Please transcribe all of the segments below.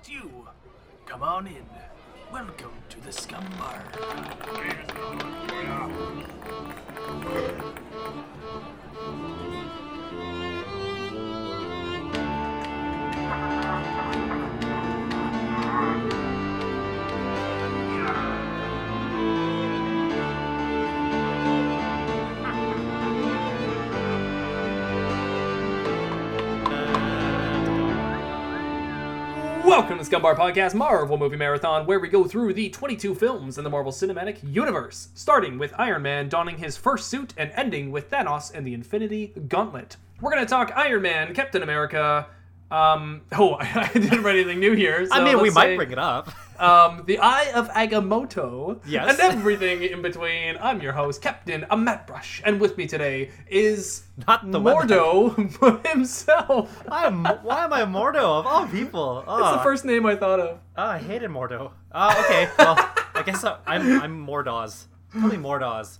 It's you. Come on in. Welcome to the Scumm Bar. Welcome to the Scumm Bar Podcast Marvel Movie Marathon, where we go through the 22 films in the Marvel Cinematic Universe, starting with Iron Man donning his first suit and ending with Thanos and the Infinity Gauntlet. We're gonna talk Iron Man, Captain America. Um, oh, I didn't write anything new here. So I mean, we might say, bring it up. Um, the Eye of Agamotto. Yes. And everything in between. I'm your host, Captain A Matt Brush, and with me today is Not the Mordo himself. I'm, why am I Mordo of all people? Oh, That's the first name I thought of. oh, I hated Mordo. Oh, okay. Well, I guess I- I'm I'm. Tell me Mordaws.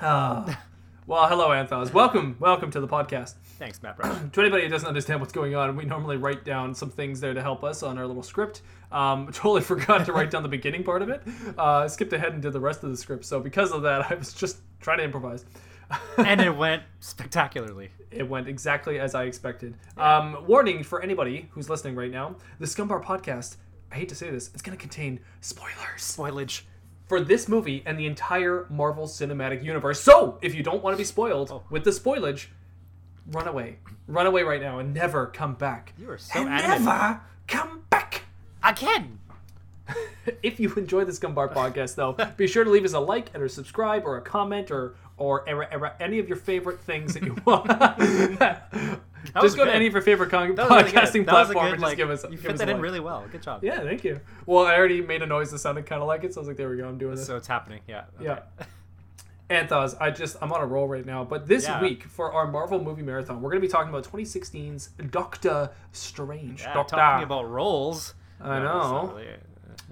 Ah. well, hello, Anthos. Welcome, welcome to the podcast. Thanks, Matt. To anybody who doesn't understand what's going on, we normally write down some things there to help us on our little script. Um, totally forgot to write down the beginning part of it. Uh, I skipped ahead and did the rest of the script. So because of that, I was just trying to improvise. and it went spectacularly. It went exactly as I expected. Um, warning for anybody who's listening right now: the Scumm Bar podcast. I hate to say this, it's going to contain spoilers Spoilage. for this movie and the entire Marvel Cinematic Universe. So, if you don't want to be spoiled Oh. with the spoilage, run away. Run away right now and never come back. You are so and animated. never come back. Again. If you enjoy this Scumm Bar podcast, though, be sure to leave us a like and a subscribe or a comment or or era- era- any of your favorite things that you want. just go to any of your favorite con- really good. podcasting a platform good, and like, just give us. You give fit us that a in like. really well. Good job. Yeah, thank you. Well, I already made a noise that sounded kind of like it, so I was like, there we go, I'm doing this. So it's happening. Yeah. okay. Yeah. Anthos, I just I'm on a roll right now. But this Yeah. week for our Marvel movie marathon, we're gonna be talking about 2016's Doctor Strange. Yeah, Doctor, talking about roles. I know. really-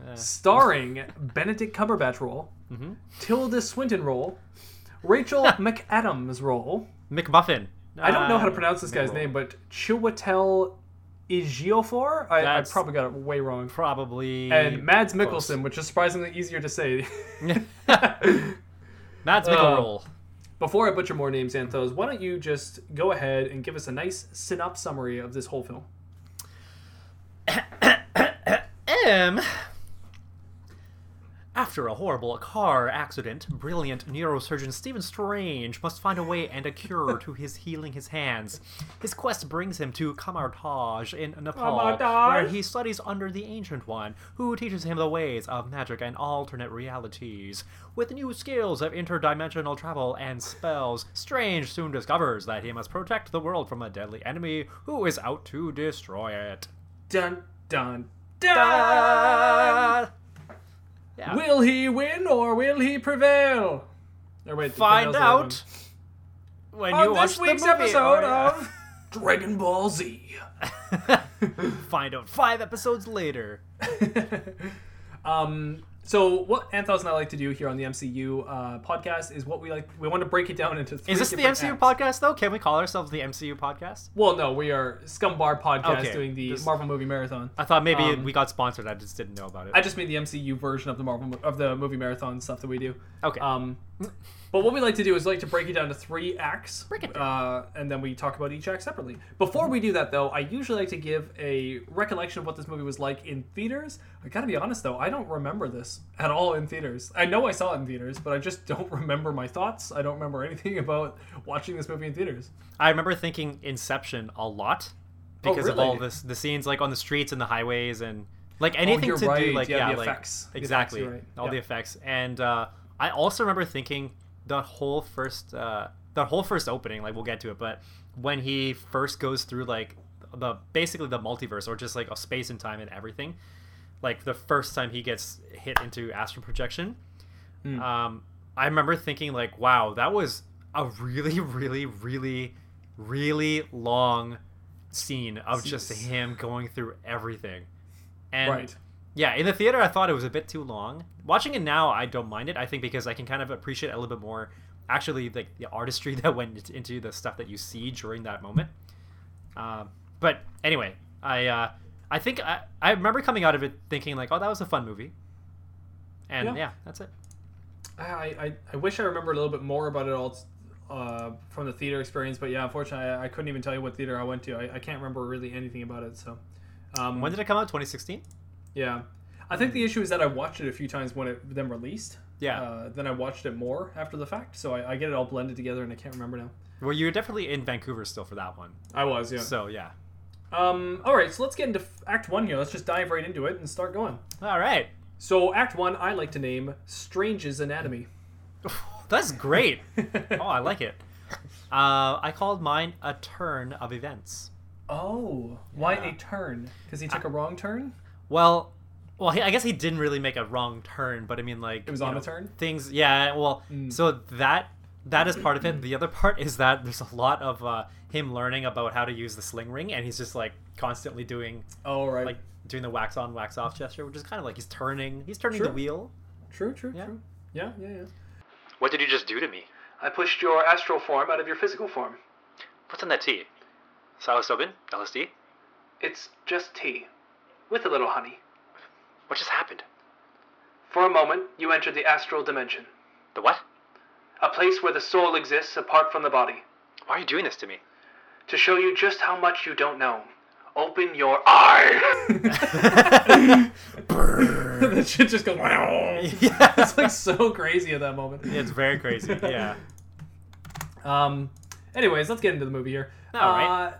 uh, starring Benedict Cumberbatch role, Mm-hmm. Tilda Swinton role, Rachel McAdams role. McMuffin. I don't know how to Uh, pronounce this guy's name, but Chiwetel Ejiofor. I, I probably got it way wrong. Probably. And Mads close. Mikkelsen, which is surprisingly easier to say. Mads Uh, Mikkelroll. Before I butcher more names, Anthos, why don't you just go ahead and give us a nice synopsis summary of this whole film? M. After a horrible car accident, brilliant neurosurgeon Stephen Strange must find a way and a cure to his healing his hands. His quest brings him to Kamar-Taj in Nepal, Kamar-Taj? where he studies under the Ancient One, who teaches him the ways of magic and alternate realities. With new skills of interdimensional travel and spells, Strange soon discovers that he must protect the world from a deadly enemy who is out to destroy it. Dun dun dun. Ah! Yeah. Will he win or will he prevail? Or wait, find prevail's the right out when you on watch this the week's episode Oh, yeah. of Dragon Ball Z. find out five episodes later. um, so what Anthos and I like to do here on the MCU uh, podcast is what we like. We want to break it down into. Three Is this the MCU acts. podcast though? Can we call ourselves the MCU podcast? Well, no, we are Scumm Bar podcast Okay, doing the just- Marvel movie marathon. I thought maybe Um, we got sponsored. I just didn't know about it. I just made the MCU version of the Marvel of the movie marathon stuff that we do. okay. Um, but what we like to do is like to break it down to three acts, Break it uh, and then we talk about each act separately. Before we do that, though, I usually like to give a recollection of what this movie was like in theaters. I gotta be honest, though, I don't remember this at all in theaters. I know I saw it in theaters, but I just don't remember my thoughts. I don't remember anything about watching this movie in theaters. I remember thinking Inception a lot because of all Oh, this, the scenes like on the streets and the highways and like anything you're to right. do like Yeah, yeah, the like effects. The effects, exactly right. all the effects. And uh, I also remember thinking the whole first uh, the whole first opening like we'll get to it, but when he first goes through like the basically the multiverse or just like a space and time and everything, like the first time he gets hit into astral projection, Hmm. um, I remember thinking like, wow, that was a really, really, really, really long scene of just him going through everything. And right. Yeah, in the theater, I thought it was a bit too long. Watching it now, I don't mind it. I think because I can kind of appreciate a little bit more, actually, like the artistry that went into the stuff that you see during that moment. Um, but anyway, I uh, I I think I, I remember coming out of it thinking like, oh, that was a fun movie. And Yeah. yeah, that's it. I, I, I wish I remember a little bit more about it all uh, from the theater experience, but yeah, unfortunately, I, I couldn't even tell you what theater I went to. I, I can't remember really anything about it. So, um, When did it come out? 2016. Yeah, I think the issue is that I watched it a few times when it then released. Yeah. Uh, then I watched it more after the fact, so I, I get it all blended together, and I can't remember now. Well, you were definitely in Vancouver still for that one. I was, yeah. So yeah. Um, all right, so let's get into Act One here. Let's just dive right into it and start going. All right. So, Act One, I like to name Strange's Anatomy. That's great. oh, I like it. Uh, I called mine a turn of events. Oh, why a turn? Because he took a wrong turn. Well, well, I guess he didn't really make a wrong turn, but I mean, like It was on know, a turn? Mm. Things, yeah. Well, so that that is part of it. The other part is that there's a lot of uh, him learning about how to use the sling ring, and he's just like constantly doing Oh, right. like doing the wax on, wax off gesture, which is kind of like he's turning, he's turning Sure. the wheel. true, true, Yeah. true. Yeah, yeah, yeah. What did you just do to me? I pushed your astral form out of your physical form. What's in that tea? Psilocybin? LSD? It's just tea, with a little honey. What just happened? For a moment, you entered the astral dimension, The what? a place where the soul exists apart from the body. Why are you doing this to me? To show you just how much you don't know, open your eye. that shit just goes. yeah, It's like so crazy at that moment. it's very crazy. Yeah. Um. Anyways, let's get into the movie here. All right.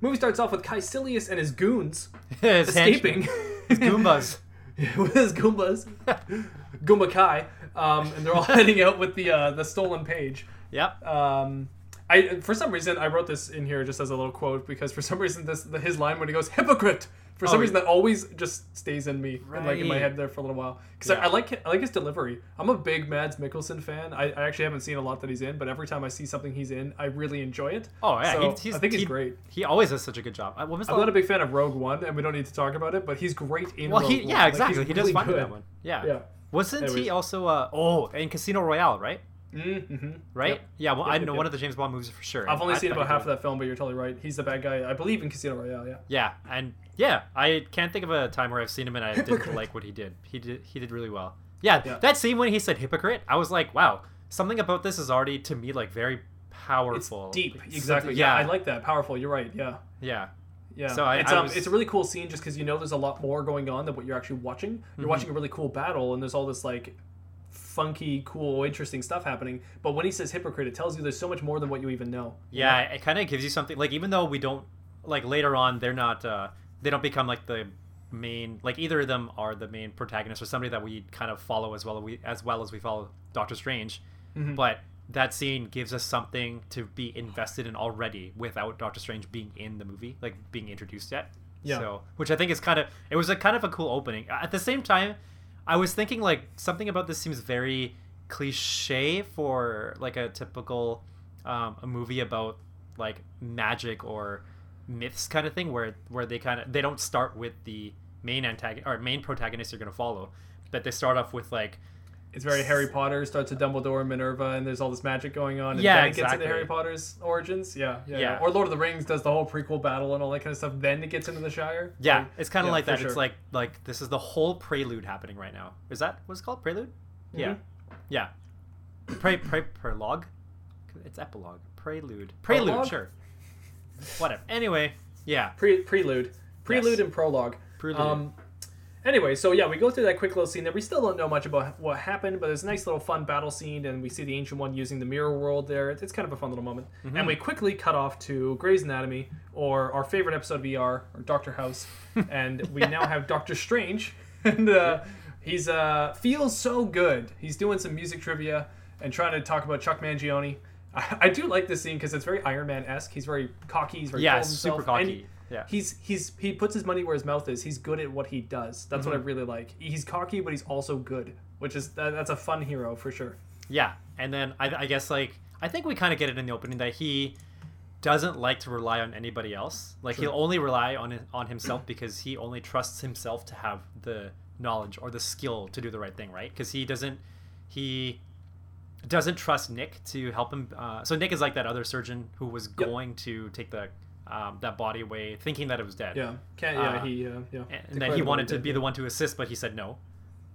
Movie starts off with Kaecilius and his goons His escaping. His Goombas. with his Goombas, Goomba Kai, um, and they're all heading out with the uh, the stolen page. Yep. Um, I for some reason I wrote this in here just as a little quote because for some reason this the, his line when he goes hypocrite for some Oh, reason that always just stays in me and like in my head there for a little while because Yeah. I, I like I like his delivery. I'm a big Mads Mikkelsen fan. I, I actually haven't seen a lot that he's in, but every time I see something he's in, I really enjoy it. Oh yeah, So, he, he's, I think he's he- great. He always does such a good job. Was I'm not a big fan of Rogue One, and we don't need to talk about it, but he's great in well, Rogue he One. yeah Like, exactly. he's he does really fine in that one. Yeah. Yeah. Wasn't Anyways. he also uh oh in Casino Royale right? Mm-hmm. Right. Yep. Yeah. Well, Yep, I know yep. one of the James Bond movies for sure. I've only I seen thought about he half of that film, but you're totally right. He's the bad guy, I believe, in Casino Royale. Yeah. Yeah, and yeah, I can't think of a time where I've seen him and I didn't like what he did. He did he did really well. Yeah, Yeah. that scene when he said hypocrite, I was like, wow, something about this is already to me like very powerful. It's powerful. deep. It's Exactly. something- Yeah. I like that. Powerful. You're right. Yeah. Yeah. Yeah. So I- it's, I um, was- it's a really cool scene just because you know there's a lot more going on than what you're actually watching. You're Mm-hmm. watching a really cool battle, and there's all this like funky, cool, interesting stuff happening. But when he says hypocrite, it tells you there's so much more than what you even know. Yeah, it kind of gives you something like even though we don't like later on they're not uh they don't become like the main like either of them are the main protagonist or somebody that we kind of follow as well we as well as we follow Doctor Strange. Mm-hmm. But that scene gives us something to be invested in already without Doctor Strange being in the movie, like being introduced yet. Yeah. So, which I think is kind of it was a kind of a cool opening. At the same time, I was thinking like something about this seems very cliche for like a typical um, a movie about like magic or myths kind of thing where where they kind of they don't start with the main antagonist or main protagonist you're going to follow but they start off with like It's very Harry Potter. Starts with Dumbledore and Minerva, and there's all this magic going on. And Yeah, then it gets into exactly. Harry Potter's origins. Yeah, yeah, yeah. Yeah. Or Lord of the Rings does the whole prequel battle and all that kind of stuff. Then it gets into the Shire. yeah Like, it's kind of yeah, like that sure. it's like like this is the whole prelude happening right now is that what's called prelude yeah Mm-hmm. yeah pre pre prologue it's epilogue prelude prelude Prologue? sure whatever anyway yeah Pre- prelude, prelude, Yes. and prologue. Prelude. Um, anyway, so yeah, we go through that quick little scene there. We still don't know much about what happened, but there's a nice little fun battle scene, and we see the ancient one using the mirror world there. It's, it's kind of a fun little moment. Mm-hmm. And we quickly cut off to Grey's Anatomy, or our favorite episode of ER, or Doctor House, and we now have Doctor Strange, and uh, he's uh, feels so good. He's doing some music trivia and trying to talk about Chuck Mangione. I, I do like this scene because it's very Iron Man esque. He's very cocky. He's very Yeah, super himself, and cocky. Yeah. he's he's he puts his money where his mouth is. He's good at what he does. That's what I Mm-hmm. really like. He's cocky, but he's also good, which is that, that's a fun hero for sure. Yeah, and then I, I guess like I think we kind of get it in the opening that he doesn't like to rely on anybody else. Like he'll only rely on on himself because he only trusts himself to have the knowledge or the skill to do the right thing, right? Because he doesn't he doesn't trust Nick to help him. Uh, so Nick is like that other surgeon who was going to take the um, that body away, thinking that it was dead. Yeah, can't. Yeah, Uh, he. Uh, yeah. and declared then he wanted body to dead, be yeah. the one to assist, but he said no,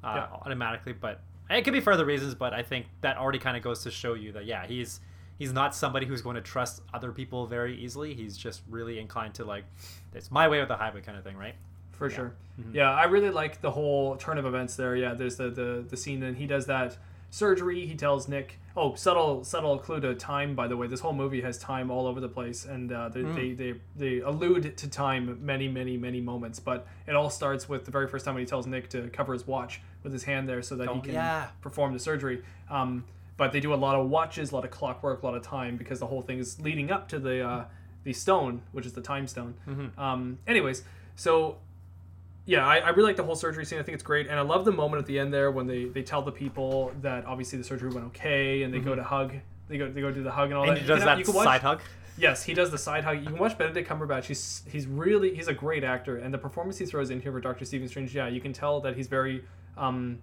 uh, Yeah. automatically. But it could be for other reasons. But I think that already kind of goes to show you that yeah, he's he's not somebody who's going to trust other people very easily. He's just really inclined to like, it's my way or the highway kind of thing, right? for sure. Mm-hmm. Yeah, I really like the whole turn of events there. Yeah, there's the the the scene and he does that surgery. He tells Nick, "Oh, subtle subtle clue to time." By the way, this whole movie has time all over the place, and uh, they, Hmm. they they they allude to time many many many moments. But it all starts with the very first time when he tells Nick to cover his watch with his hand there so that he Oh, can yeah. perform the surgery. Um, but they do a lot of watches, a lot of clockwork, a lot of time because the whole thing is leading up to the uh, the stone, which is the time stone. Mm-hmm. Um, anyways, so yeah, I, I really like the whole surgery scene. I think it's great, and I love the moment at the end there when they, they tell the people that obviously the surgery went okay, and they go to hug. They go they go do the hug and all Mm-hmm. And that. he You does can- that you can watch- side hug. Yes, he does the side hug. You can watch Benedict Cumberbatch. He's he's really he's a great actor, and the performance he throws in here for Doctor Stephen Strange, yeah, you can tell that he's very. Um,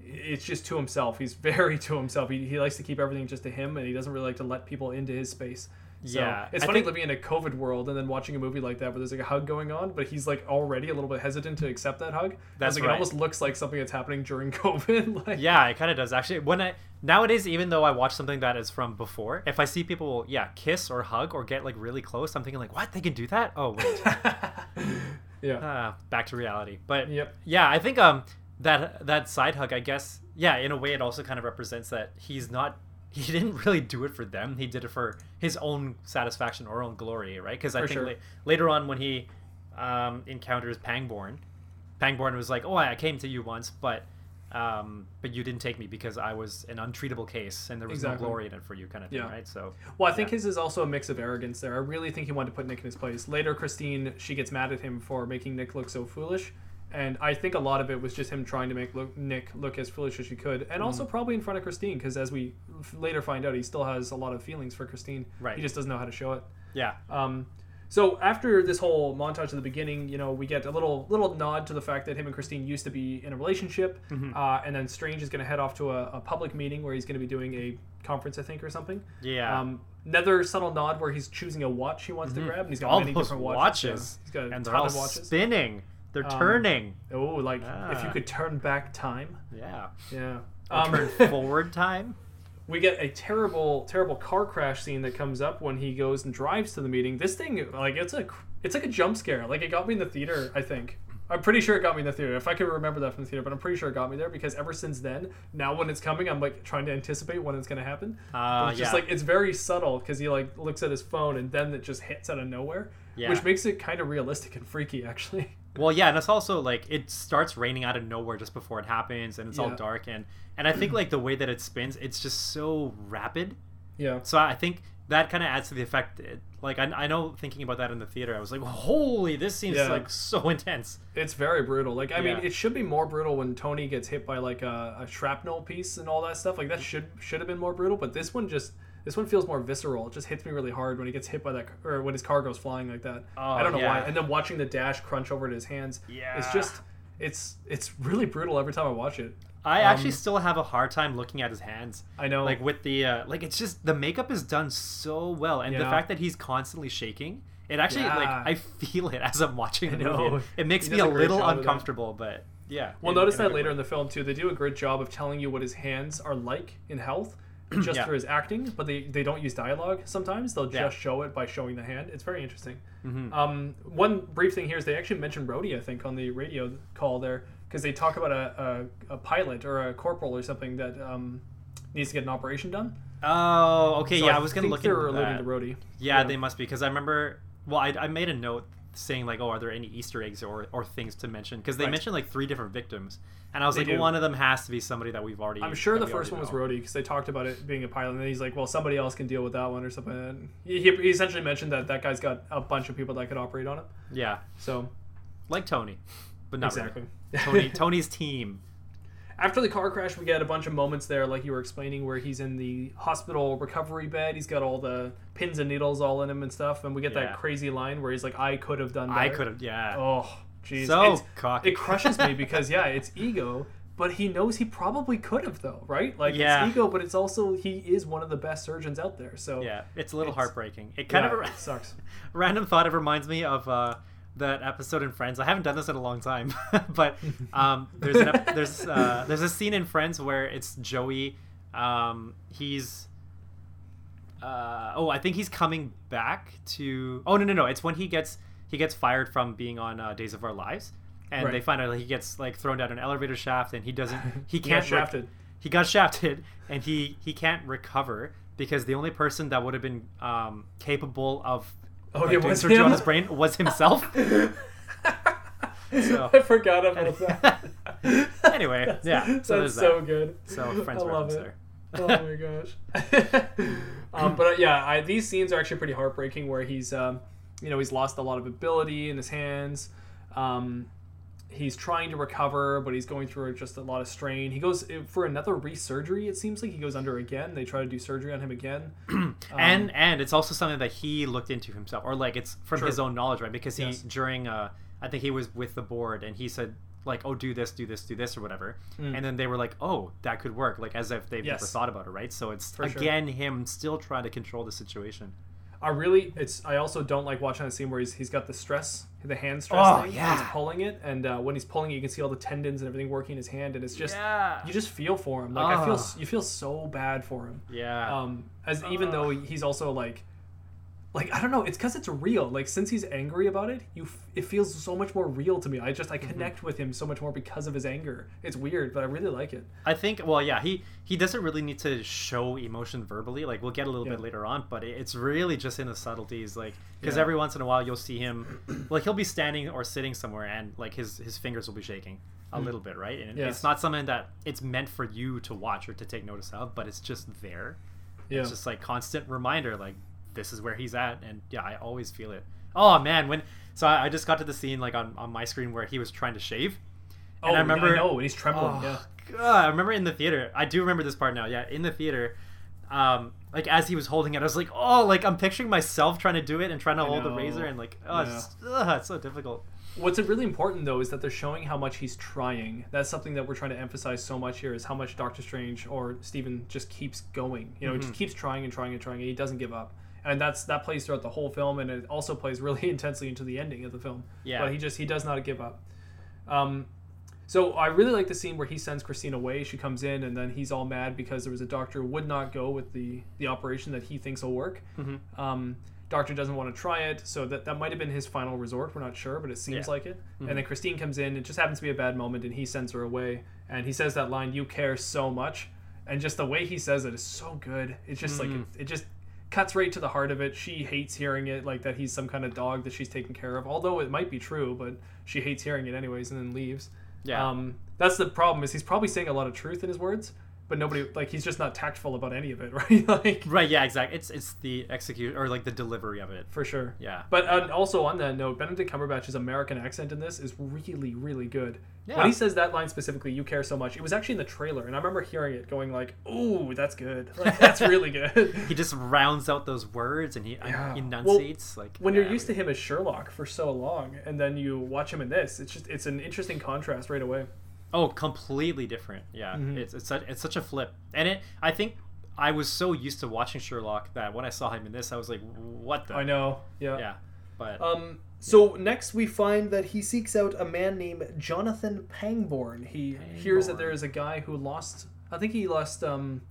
it's just to himself. He's very to himself. He, he likes to keep everything just to him, and he doesn't really like to let people into his space. So Yeah, it's funny think- living in a COVID world and then watching a movie like that where there's like a hug going on, but he's like already a little bit hesitant to accept that hug. That's like right. it almost looks like something that's happening during COVID. like Yeah, it kind of does actually. When I nowadays, even though I watch something that is from before, if I see people, yeah, kiss or hug or get like really close, I'm thinking like, what? They can do that? Oh wait, yeah. ah, back to reality. But Yep. yeah, I think um that that side hug, I guess, yeah, in a way, it also kind of represents that he's not. He didn't really do it for them. He did it for his own satisfaction or own glory, right? Because I For think sure. la- later on when he um, encounters Pangborn, Pangborn was like, "Oh, I came to you once, but um, but you didn't take me because I was an untreatable case and there was Exactly. no glory in it for you," kind of thing, Yeah. right? So Well, I think Yeah. his is also a mix of arrogance there. I really think he wanted to put Nick in his place. Later, Christine, she gets mad at him for making Nick look so foolish. And I think a lot of it was just him trying to make look, Nick look as foolish as he could. And also Mm. probably in front of Christine, because as we f- later find out, he still has a lot of feelings for Christine. Right. He just doesn't know how to show it. yeah, Um, so after this whole montage at the beginning, you know, we get a little little nod to the fact that him and Christine used to be in a relationship, Mm-hmm. uh, and then Strange is going to head off to a, a public meeting where he's going to be doing a conference, I think, or something. yeah. Um, another subtle nod where he's choosing a watch he wants to grab, and he's got Mm-hmm. All many different watches. watches, Yeah, he's got a and they're all of watches. spinning. They're Um, turning. Oh, like if you Ah. could turn back time. Yeah. Yeah. Um, turn forward time. we get a terrible, terrible car crash scene that comes up when he goes and drives to the meeting. This thing, like, it's a, it's like a jump scare. Like, it got me in the theater. I think. I'm pretty sure it got me in the theater. If I could remember that from the theater, but I'm pretty sure it got me there because ever since then, now when it's coming, I'm like trying to anticipate when it's gonna happen. Uh, it's just yeah. like it's very subtle because he like looks at his phone and then it just hits out of nowhere, Yeah. which makes it kind of realistic and freaky actually. Well, yeah, and it's also like it starts raining out of nowhere just before it happens, and it's all dark, and and I think like the way that it spins, it's just so rapid. Yeah. So I think that kind of adds to the effect. It, like I, I know thinking about that in the theater, I was like, holy, this seems Yeah. like so intense. It's very brutal. Like I mean, it should be more brutal when Tony gets hit by like a, a shrapnel piece and all that stuff. Like that should should have been more brutal. But this one just this one feels more visceral. It just hits me really hard when he gets hit by that c- or when his car goes flying like that. Oh, I don't know why. yeah. And then watching the dash crunch over to his hands. Yeah. It's just it's it's really brutal every time I watch it. I Um, actually still have a hard time looking at his hands. I know. Like with the uh, like, it's just the makeup is done so well, and the fact that he's constantly shaking, it actually like I feel it as I'm watching the I know. movie. It makes me a a little job of that. uncomfortable, but yeah. We'll in- notice in that later way. in the film too. They do a great job of telling you what his hands are like in health, just Yeah. through his acting. But they, they don't use dialogue. Sometimes they'll just Yeah. show it by showing the hand. It's very interesting. Mhm. Um, one brief thing here is they actually mentioned Rhodey, I think, on the radio call there because they talk about a, a, a pilot or a corporal or something that um, needs to get an operation done. Oh, okay. So yeah, I was gonna think look they're alluding to Rhodey. Yeah, they must be because I remember. Well, I, I made a note saying like, oh, are there any Easter eggs or, or things to mention? Because they Right. mentioned like three different victims, and I was They like, well, one of them has to be somebody that we've already. I'm sure the first one already was know. Rhodey because they talked about it being a pilot, and then he's like, "Well, somebody else can deal with that one or something." And he, he essentially mentioned that that guy's got a bunch of people that could operate on it. Yeah, So like Tony, but not exactly. really. Tony, Tony's team. After the car crash, we get a bunch of moments there, like you were explaining, where he's in the hospital recovery bed. He's got all the pins and needles all in him and stuff, and we get Yeah. that crazy line where he's like, "I could have done better." I could have. Yeah. Oh, jeez. so It's- cocky. it crushes me because yeah, it's ego but he knows he probably could have though, right? Like Yeah. it's ego, but it's also he is one of the best surgeons out there. So Yeah, it's a little It's- heartbreaking. It kind yeah, of it sucks. random thought. It reminds me of uh, that episode in Friends. I haven't done this in a long time, but um, there's an ep- there's uh, there's a scene in Friends where it's Joey. Um, he's uh, oh, I think he's coming back to. Oh no no no! It's when he gets he gets fired from being on uh, Days of Our Lives, and Right. they find out he gets like thrown down an elevator shaft, and he doesn't he He can't rec- shafted. he got shafted, and he he can't recover because the only person that would have been um, capable of Oh, like, yeah, doing was on him? his brain was himself. So- I forgot about that. anyway, yeah. So That's so that. good. So Friends I love it. there. oh my gosh. um, but uh, yeah, I, these scenes are actually pretty heartbreaking. Where he's, um, you know, he's lost a lot of ability in his hands. Um, he's trying to recover, but he's going through just a lot of strain. He goes uh, for another resurgery. It seems like he goes under again. They try to do surgery on him again. and and it's also something that he looked into himself, or like it's from True. his own knowledge, right? Because he Yes. during uh, I think he was with the board, and he said like, "Oh, do this, do this, do this, or whatever," Mm. and then they were like, "Oh, that could work," like as if they've never thought about it, right? So it's For sure. again him still trying to control the situation. I really, it's. I also don't like watching that scene where he's he's got the stress, the hand stress Oh, thing. yeah. He's pulling it, and uh, when he's pulling it, you can see all the tendons and everything working in his hand, and it's just Yeah. you just feel for him. Like I feel, you feel so bad for him. Yeah. Um, as even though he's also like, like I don't know, it's because it's real. Like since he's angry about it, you f- it feels so much more real to me. I just I Mm-hmm. connect with him so much more because of his anger. It's weird, but I really like it. I think, well, yeah, he he doesn't really need to show emotion verbally. Like we'll get a little Yeah. bit later on, but it, it's really just in the subtleties. Like because Yeah. every once in a while you'll see him, like he'll be standing or sitting somewhere, and like his his fingers will be shaking a little bit, right? And. Yes. it's not something that it's meant for you to watch or to take notice of, but it's just there. Yeah. It's just like constant reminder, like this is where he's at, and yeah, I always feel it. Oh man, when so I, I just got to the scene like on, on my screen where he was trying to shave. oh, And I remember know, and he's trembling. Oh, yeah. God, I remember in the theater. I do remember this part now. Yeah, in the theater, um, like as he was holding it, I was like, oh, like I'm picturing myself trying to do it and trying to I hold the razor and like, oh, it's, just, ugh, it's so difficult. What's really important though is that they're showing how much he's trying. That's something that we're trying to emphasize so much here is how much Doctor Strange or Stephen just keeps going. You know, he just Mm-hmm. keeps trying and trying and trying, and he doesn't give up. And that's that plays throughout the whole film, and it also plays really intensely into the ending of the film. Yeah. But he just he does not give up. Um, so I really like the scene where he sends Christine away. She comes in, and then he's all mad because there was a doctor who would not go with the the operation that he thinks will work. Mm-hmm. Um, doctor doesn't want to try it, so that that might have been his final resort. We're not sure, but it seems Yeah. Mm-hmm. like it. And then Christine comes in. It just happens to be a bad moment, and he sends her away. And he says that line, "You care so much," and just the way he says it is so good. It's just like Mm. it, it just cuts right to the heart of it. She hates hearing it, like that he's some kind of dog that she's taking care of. Although it might be true, but she hates hearing it anyways, and then leaves. Yeah. Um, that's the problem. Is he's probably saying a lot of truth in his words, but nobody like he's just not tactful about any of it, right? like Right. Yeah. Exactly. It's it's the execute or like the delivery of it. for sure. Yeah. But uh, also on that note, Benedict Cumberbatch's American accent in this is really, really good. Yeah. When he says that line specifically, "You care so much," it was actually in the trailer, and I remember hearing it, going like, "Ooh, that's good. Like that's really good." He just rounds out those words and he Yeah. enunciates like when you're yeah, used to him as Sherlock for so long, and then you watch him in this, it's just it's an interesting contrast right away. Oh, completely different. Yeah, Mm-hmm. it's it's such, it's such a flip, and it. I think I was so used to watching Sherlock that when I saw him in this, I was like, "What the?" I know. Yeah. Yeah, but Um, so next we find that he seeks out a man named Jonathan Pangborn. He hears that there is a guy who lost. I think he lost um,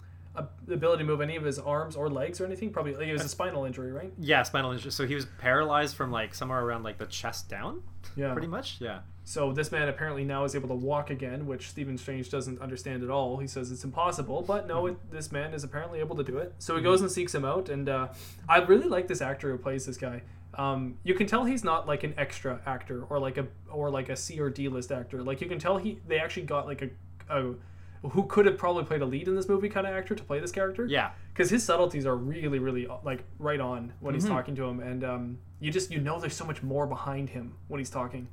ability to move any of his arms or legs or anything. Probably it was a spinal injury, right? yeah, spinal injury. So he was paralyzed from like somewhere around like the chest down, Yeah. pretty much. Yeah. So this man apparently now is able to walk again, which Stephen Strange doesn't understand at all. He says it's impossible, but no, it, this man is apparently able to do it. So he goes and seeks him out, and uh, I really like this actor who plays this guy. Um, you can tell he's not like an extra actor or like a or like a C or D list actor. Like you can tell he they actually got like a, a who could have probably played a lead in this movie kind of actor to play this character Yeah. because his subtleties are really really like right on when he's talking to him and um, you just you know there's so much more behind him when he's talking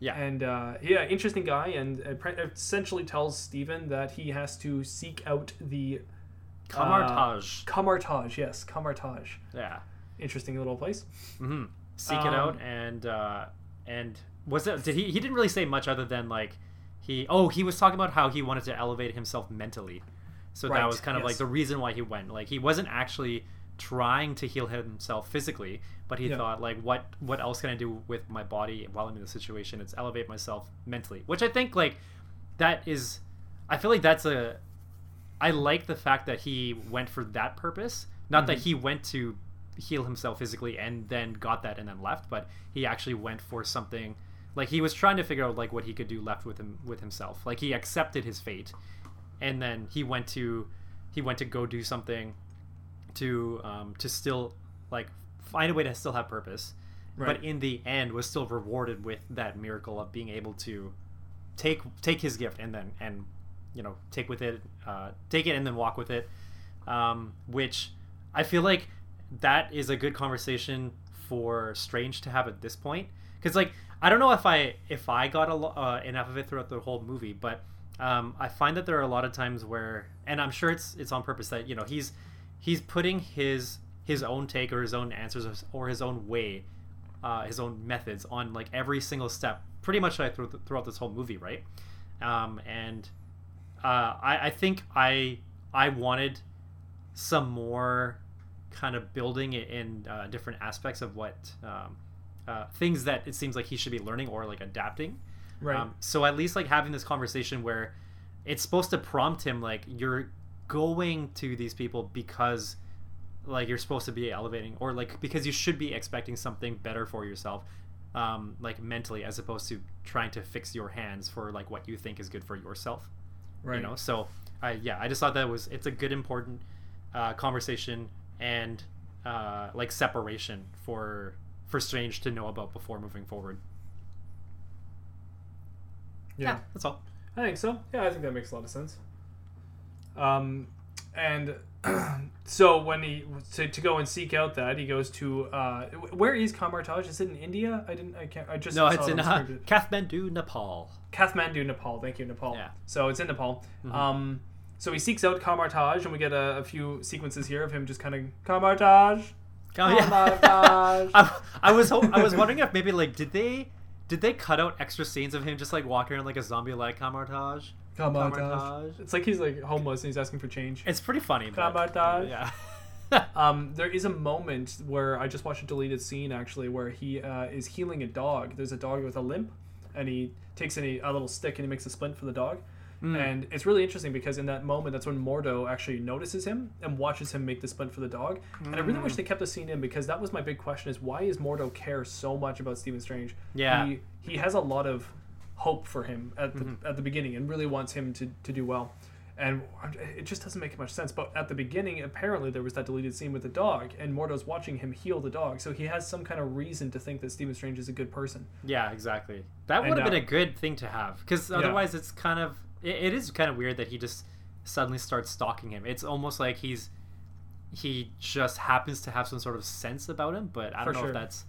Yeah. and uh, yeah interesting guy and essentially tells Steven that he has to seek out the Kamar-Taj. Kamar-Taj yes Kamar-Taj yeah. interesting little place hmm Seek it Um, out and uh and was it? Did he? He didn't really say much other than like he oh he was talking about how he wanted to elevate himself mentally. So Right, that was kind of like the reason why he went. Like he wasn't actually trying to heal himself physically but he Yeah. thought like what what else can i do with my body while i'm in this situation? It's elevate myself mentally which i think like that is i feel like that's a i like the fact that he went for that purpose. Not that mm-hmm. he went to heal himself physically and then got that and then left but he actually went for something like he was trying to figure out like what he could do left with him with himself like he accepted his fate and then he went to he went to go do something to um to still like find a way to still have purpose Right. but in the end was still rewarded with that miracle of being able to take take his gift and then and you know take with it uh, take it and then walk with it um, which i feel like that is a good conversation for strange to have at this point because like i don't know if i if i got a uh, enough of it throughout the whole movie but um, i find that there are a lot of times where and i'm sure it's it's on purpose that you know he's he's putting his his own take or his own answers or- his own way uh, his own methods on like every single step pretty much like throughout, throughout this whole movie right? Um, and uh, I, I think i i wanted some more kind of building in uh, different aspects of what um, uh, things that it seems like he should be learning or like adapting Right. um, so at least like having this conversation where it's supposed to prompt him like you're going to these people because like you're supposed to be elevating or like because you should be expecting something better for yourself um, like mentally as opposed to trying to fix your hands for like what you think is good for yourself right. you know so i yeah i just thought that was it's a good important uh, conversation and uh, like separation for for strange to know about before moving forward yeah. that's all I think so. Yeah, I think that makes a lot of sense. Um, and so when he to, to go and seek out that he goes to uh, where is Kamar-Taj? Is it in India? I didn't. I can't. I just no it's it in uh, kathmandu nepal Kathmandu, Nepal. Thank you, Nepal. Yeah. So it's in Nepal. Um, so he seeks out Kamar-Taj, and we get a, a few sequences here of him just kind of Kamar-Taj. Oh, yeah. Kamar-Taj. I, I was ho- I was wondering if maybe like did they did they cut out extra scenes of him just like walking around like a zombie like Kamar-Taj? Kamar-Taj. Kamar-Taj. It's like he's like homeless and he's asking for change. It's pretty funny. But, Kamar-Taj. Yeah. Um, there is a moment where I just watched a deleted scene actually where he uh, is healing a dog. There's a dog with a limp, and he takes a, a little stick and he makes a splint for the dog. Mm. And it's really interesting because in that moment, that's when Mordo actually notices him and watches him make the splint for the dog. And I really mm. wish they kept the scene in because that was my big question: is why is Mordo care so much about Stephen Strange? Yeah. he, he has a lot of hope for him at the mm-hmm. at the beginning and really wants him to, to do well. And it just doesn't make much sense. But at the beginning, apparently there was that deleted scene with the dog, and Mordo's watching him heal the dog, so he has some kind of reason to think that Stephen Strange is a good person. Yeah, exactly. That would have uh, been a good thing to have because otherwise it's kind of it, it is kind of weird that he just suddenly starts stalking him. It's almost like he's he just happens to have some sort of sense about him, but I don't For know sure. if that's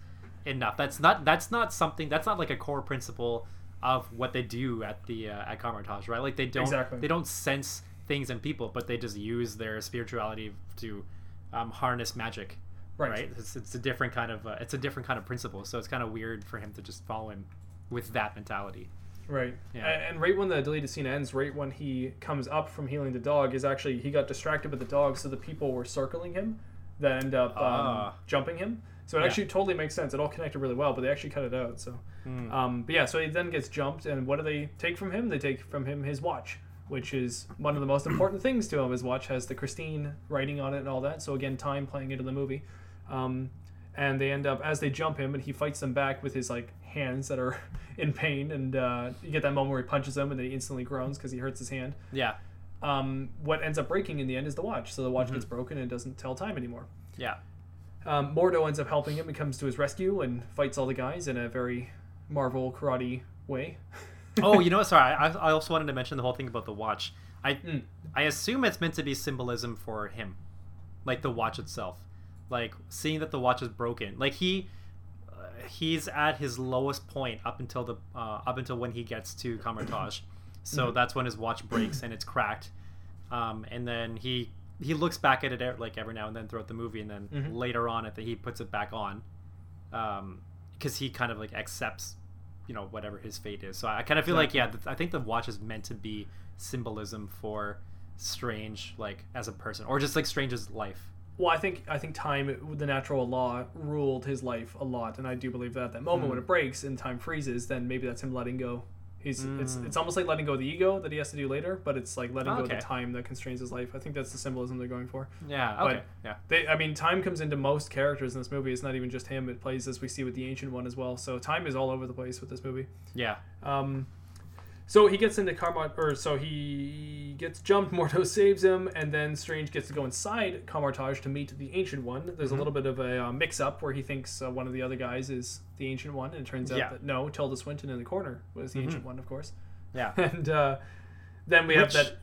enough. That's not that's not something that's not like a core principle of what they do at the uh, at Kamar-Taj, right? Like they don't Exactly. they don't sense things in people, but they just use their spirituality to um, harness magic. Right. Right. It's, it's a different kind of uh, it's a different kind of principle. So it's kind of weird for him to just follow him with that mentality. Right. Yeah. And right when the deleted scene ends, right when he comes up from healing the dog, is actually he got distracted with the dog, so the people were circling him that end up um, Ah. jumping him. So it Yeah. actually totally makes sense. It all connected really well, but they actually cut it out. So, Hmm. um, but yeah, so he then gets jumped, and what do they take from him? They take from him his watch, which is one of the most important things to him. His watch has the Christine writing on it and all that. So again, time playing into the movie. Um, and they end up as they jump him, and he fights them back with his like hands that are in pain, and uh, you get that moment where he punches them, and then he instantly groans because he hurts his hand. Yeah. Um, what ends up breaking in the end is the watch, so the watch Mm-hmm. gets broken and doesn't tell time anymore. Yeah. Um, Mordo ends up helping him and comes to his rescue and fights all the guys in a very Marvel karate way. oh, you know what? Sorry, I, I also wanted to mention the whole thing about the watch. I Mm. I assume it's meant to be symbolism for him, like the watch itself, like seeing that the watch is broken. Like he he's at his lowest point up until the uh, up until when he gets to Kamar-Taj. So Mm-hmm. that's when his watch breaks and it's cracked. Um, and then he he looks back at it like every now and then throughout the movie, and then Mhm. later on, at the, he puts it back on, because he kind of like accepts, you know whatever his fate is. So I kind of feel like yeah, th- I think the watch is meant to be symbolism for Strange, like as a person, or just like Strange's life. Well, I think I think time, the natural law, ruled his life a lot, and I do believe that at that moment when Hmm. it breaks and time freezes, then maybe that's him letting go. He's it's Hmm. it's almost like letting go of the ego that he has to do later, but it's like letting go of the time that constrains his life. I think that's the symbolism they're going for. Yeah. But- Okay. yeah. They, I mean, time comes into most characters in this movie. It's not even just him; it plays as we see with the ancient one as well. So time is all over the place with this movie. Yeah. Um, so he gets into Carmart, or so he gets jumped. Mordo saves him, and then Strange gets to go inside Kamar-Taj to meet the Ancient One. There's Mm-hmm. a little bit of a uh, mix-up where he thinks uh, one of the other guys is the Ancient One, and it turns out Yeah. Mm-hmm. that no, Tilda Swinton in the corner was the Ancient One, of course. Yeah. And uh, then we Which- have that.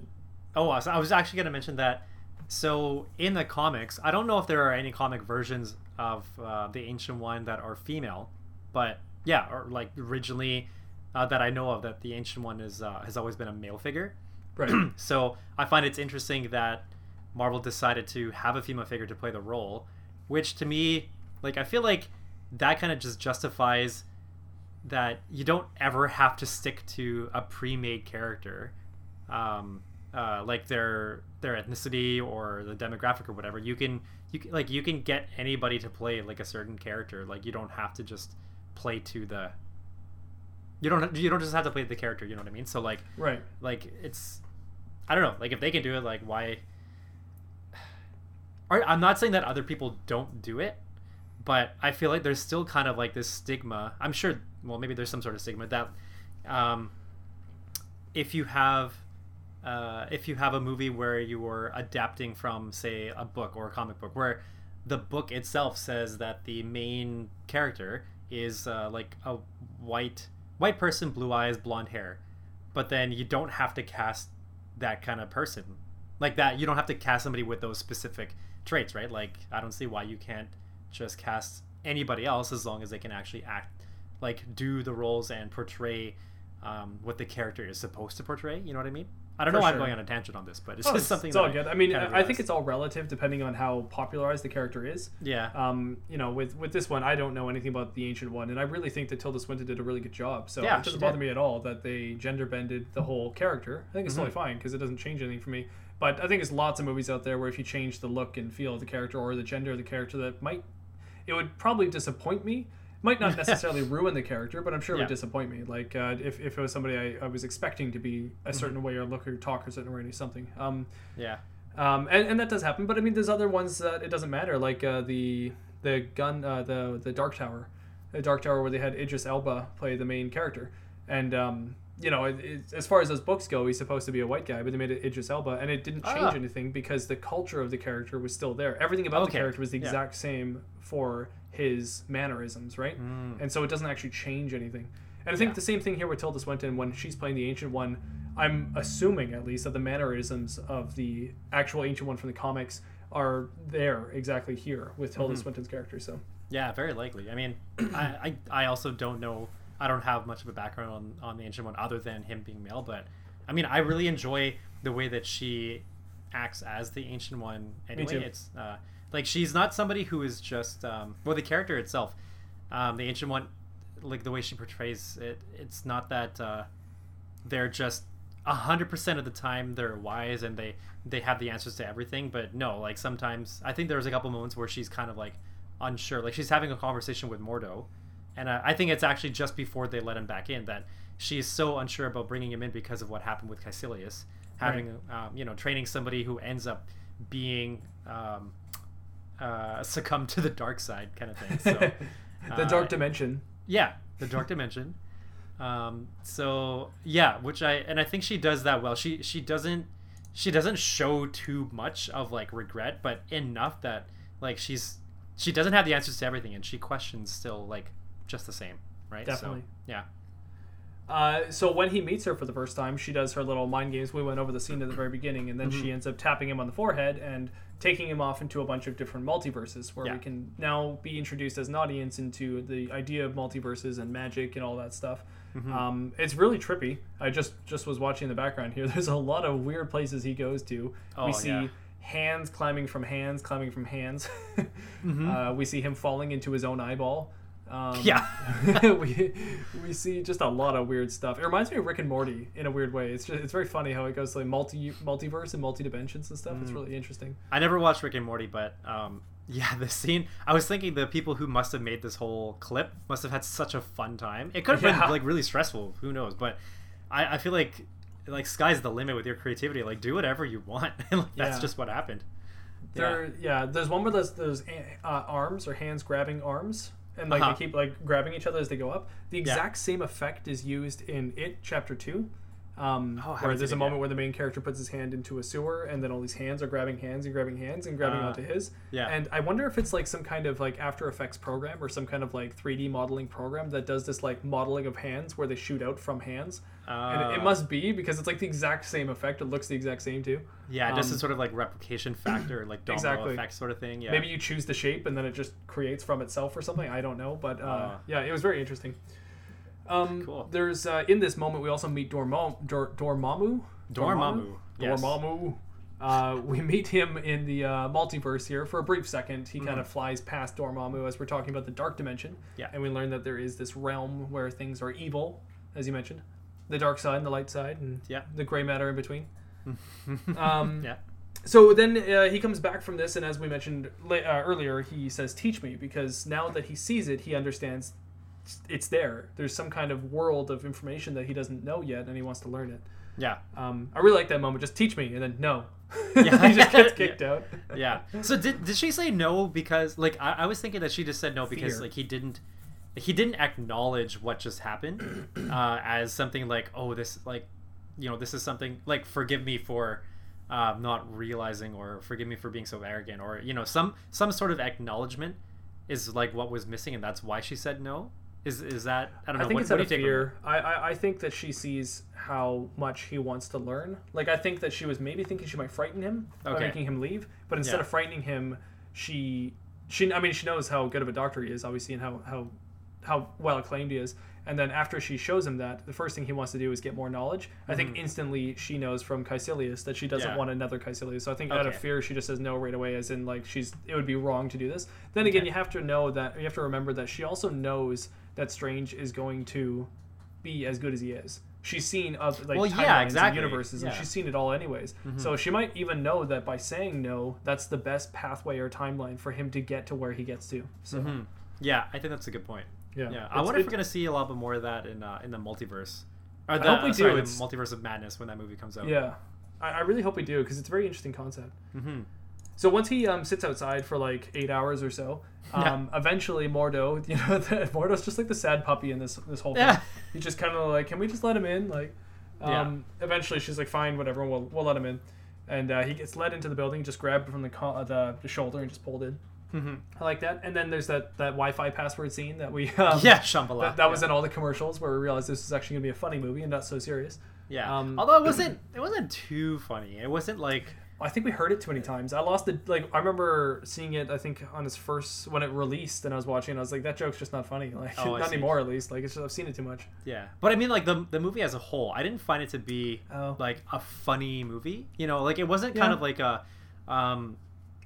Oh, I was- I was actually going to mention that. So in the comics, I don't know if there are any comic versions of uh, the Ancient One that are female, but yeah, or like originally uh, that I know of, that the Ancient One is uh, has always been a male figure. Right. So I find it's interesting that Marvel decided to have a female figure to play the role, which to me, like, I feel like that kind of just justifies that you don't ever have to stick to a pre-made character, um, uh, like their their ethnicity or the demographic or whatever. You can you can, like you can get anybody to play like a certain character. Like you don't have to just play to the. You don't you don't just have to play the character. You know what I mean? So like right. like it's i don't know like if they can do it like why i'm not saying that other people don't do it but i feel like there's still kind of like this stigma i'm sure well maybe there's some sort of stigma that um if you have uh, if you have a movie where you are adapting from say a book or a comic book where the book itself says that the main character is uh, like a white white person blue eyes blonde hair. But then you don't have to cast that kind of person. Like that you don't have to cast somebody with those specific traits right? Like i don't see why you can't just cast anybody else as long as they can actually act like do the roles and portray um, what the character is supposed to portray you know what i mean i don't know why i'm going on a tangent on this but it's Oh, just something it's all good. I mean, kind of I think it's all relative depending on how popularized the character is. yeah Um, you know, with with this one, I don't know anything about the ancient one, and I really think that Tilda Swinton did a really good job. So Yeah, it doesn't bother me at all that they gender bended the whole character. I think it's Mm-hmm. totally fine because it doesn't change anything for me. But I think there's lots of movies out there where if you change the look and feel of the character or the gender of the character, that might it would probably disappoint me. Might not necessarily ruin the character, but I'm sure it Yeah. would disappoint me. Like uh, if, if it was somebody I, I was expecting to be a Mm-hmm. certain way or look or talk or certain way or something. Um, yeah um, and, and that does happen, but I mean, there's other ones that it doesn't matter, like uh, the the gun, uh, the the Dark Tower, the Dark Tower where they had Idris Elba play the main character, and um, you know, it, it, as far as those books go, he's supposed to be a white guy, but they made it Idris Elba, and it didn't change Ah. anything because the culture of the character was still there. Everything about the character was the yeah. exact same for his mannerisms, right? And so it doesn't actually change anything. And I think Mm. Yeah. the same thing here with Tilda Swinton when she's playing the Ancient One. I'm assuming at least that the mannerisms of the actual Ancient One from the comics are there exactly here with Tilda Mm-hmm. Swinton's character. So Yeah, very likely. I mean, I, I I also don't know. I don't have much of a background on, on the ancient one other than him being male, but I mean, I really enjoy the way that she acts as the ancient one. Anyway, it's uh, like she's not somebody who is just um, well, the character itself, um, the ancient one, like the way she portrays it. It's not that uh, they're just a hundred percent of the time they're wise and they they have the answers to everything but no like sometimes i think there was a couple moments where she's kind of like unsure like she's having a conversation with mordo and uh, i think it's actually just before they let him back in that she's so unsure about bringing him in because of what happened with kaecilius having um, you know training somebody who ends up being um, uh, succumb to the dark side kind of thing so the uh, Dark Dimension. yeah, the dark dimension. Um, so yeah, which I and I think she does that well. She she doesn't she doesn't show too much of like regret, but enough that like she's she doesn't have the answers to everything, and she questions still like just the same, right? Definitely. So, yeah. Uh, so when he meets her for the first time, she does her little mind games. We went over the scene at the very beginning, and then Mm-hmm. she ends up tapping him on the forehead and taking him off into a bunch of different multiverses, where Yeah. we can now be introduced as an audience into the idea of multiverses and magic and all that stuff. Mm-hmm. Um, it's really trippy. I just just was watching in the background here. There's a lot of weird places he goes to. Oh, we see yeah. hands climbing from hands, climbing from hands. Mm-hmm. uh, we see him falling into his own eyeball. Um, Yeah. we we see just a lot of weird stuff. It reminds me of Rick and Morty in a weird way. It's just, it's very funny how it goes to like multi multiverse and multi dimensions and stuff. Mm. It's really interesting. I never watched Rick and Morty, but um, yeah, the scene. I was thinking the people who must have made this whole clip must have had such a fun time. It could have Yeah. been like really stressful. Who knows? But I, I feel like like sky's the limit with your creativity. Like do whatever you want. and like, that's Yeah. just what happened. There, yeah. There's one where there's those uh, arms or hands grabbing arms, and like Uh-huh. they keep like grabbing each other as they go up. The exact same effect is used in It Chapter Two. Um, Oh, where there's a moment yet. where the main character puts his hand into a sewer, and then all these hands are grabbing hands and grabbing hands and grabbing Uh, onto his. yeah. And I wonder if it's like some kind of like After Effects program or some kind of like 3D modeling program that does this like modeling of hands where they shoot out from hands. And it, must be because it's like the exact same effect. It looks the exact same too. Yeah, just um, a sort of like replication factor, like domino Exactly. effect sort of thing. Yeah. Maybe you choose the shape and then it just creates from itself or something. I don't know, but uh, Uh. yeah, it was very interesting. Um, Cool. There's uh, in this moment we also meet Dormo, Dor, Dormammu. Dormammu, yes. Dormammu. Uh, we meet him in the uh, multiverse here for a brief second. He kind of flies past Dormammu as we're talking about the dark dimension. Mm-hmm. Yeah. And we learn that there is this realm where things are evil, as you mentioned, the dark side and the light side, and Yeah. the gray matter in between. um, yeah. so then uh, he comes back from this, and as we mentioned la- uh, earlier, he says, "Teach me," because now that he sees it, he understands it's there. There's some kind of world of information that he doesn't know yet, and he wants to learn it. Yeah. Um, I really like that moment. Just teach me, and then no. Yeah. he just gets kicked out. yeah. So did did she say no because like I, I was thinking that she just said no because Fear. like he didn't he didn't acknowledge what just happened uh, as something like oh this like you know this is something like forgive me for uh, not realizing or forgive me for being so arrogant or you know some some sort of acknowledgement is like what was missing and that's why she said no is is that I don't know I think what, it's what out do of fear. I, I I think that she sees how much he wants to learn. Like I think that she was maybe thinking she might frighten him by Okay. making him leave, but instead Yeah. of frightening him, she she I mean she knows how good of a doctor he is, obviously, and how how how well acclaimed he is. And then after she shows him that, the first thing he wants to do is get more knowledge. I think instantly she knows from Kaecilius that she doesn't Mm-hmm. Yeah. want another Kaecilius. So I think out of fear she just says no right away, as in like she's it would be wrong to do this. Then again, Okay. you have to know that you have to remember that she also knows that Strange is going to be as good as he is. She's seen of like Well, yeah, and exactly. universes, and she's seen it all anyways. So she might even know that by saying no, that's the best pathway or timeline for him to get to where he gets to. So Mhm. Yeah I think that's a good point yeah, Yeah, I wonder if we're gonna see a lot more of that in uh, in the multiverse. Or the, hope we uh, sorry, do, the it's- multiverse of madness when that movie comes out. Yeah, I, I really hope we do because it's a very interesting concept. hmm So once he um, sits outside for like eight hours or so, Yeah. um, eventually Mordo, you know, the, Mordo's just like the sad puppy in this this whole thing. Yeah. He's just kind of like, can we just let him in? Like, Yeah. um, eventually she's like, fine, whatever, we'll we'll let him in. And uh, he gets led into the building, just grabbed from the co- uh, the, the shoulder and just pulled in. Hmm I like that. And then there's that that Wi-Fi password scene that we um, yeah, Shambhala. that, that was in all the commercials where we realized this was actually gonna be a funny movie and not so serious. Yeah. um, Although it wasn't it wasn't too funny. It wasn't like I think we heard it too many times. I lost it. Like I remember seeing it. I think on its first when it released, and I was watching. and I was like, that joke's just not funny. Like Oh, not anymore, at least. Like it's just, I've seen it too much. yeah. But I mean like the the movie as a whole, I didn't find it to be Oh. like a funny movie. You know, like it wasn't kind of like a um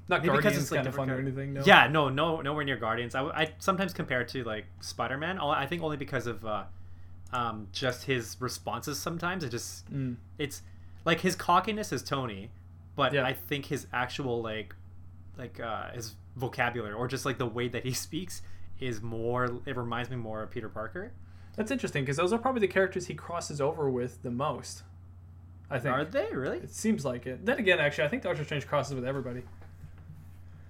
Not Maybe because it's, like, kind of fun or anything. No. Yeah, no, no, nowhere near Guardians. I, I sometimes compare it to like Spider Man. I think only because of uh, um, just his responses. Sometimes it just Mm. it's like his cockiness is Tony, but Yeah. I think his actual like like uh, his vocabulary or just like the way that he speaks is more. It reminds me more of Peter Parker. That's interesting because those are probably the characters he crosses over with the most. I think. Are they really? It seems like it. Then again, actually, I think Doctor Strange crosses with everybody.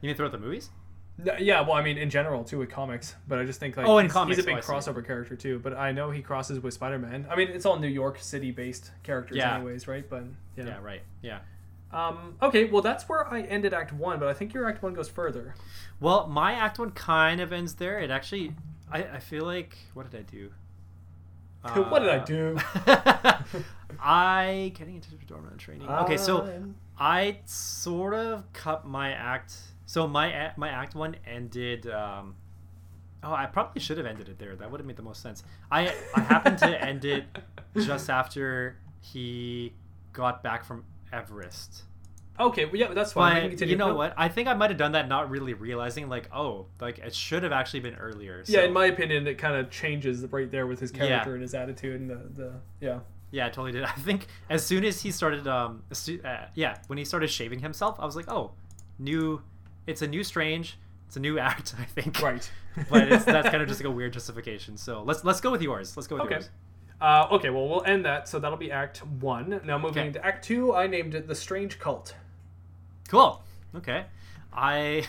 You mean throughout the movies? No, yeah, well, I mean, in general too with comics, but I just think like Oh, in he's, comics, he's a oh, big see. crossover character too. But I know he crosses with Spider Man. I mean, it's all New York City based characters, Yeah. anyways, right? But yeah. Yeah, right. Yeah. Um, okay, well, that's where I ended Act One, but I think your Act One goes further. Well, my act one kind of ends there. It actually, I, I feel like, what did I do? what did I Uh, do? I getting into dormant training. Okay, so Um, I sort of cut my act. So my my act one ended. Um, oh, I probably should have ended it there. That would have made the most sense. I I happened to end it just after he got back from Everest. Okay, well, yeah, that's fine. But you know No, what? I think I might have done that not really realizing like, oh, like it should have actually been earlier. Yeah, in my opinion, it kind of changes right there with his character Yeah. and his attitude and the, the yeah. Yeah, I totally did. I think as soon as he started, um, uh, yeah, when he started shaving himself, I was like, oh, new, it's a new Strange, it's a new act. I think. Right. but it's, that's kind of just like a weird justification. So let's let's go with yours. Let's go with Okay. yours. Uh, okay, well, we'll end that. So that'll be Act One. Now moving Okay. into Act Two, I named it the Strange Cult. Cool. Okay. I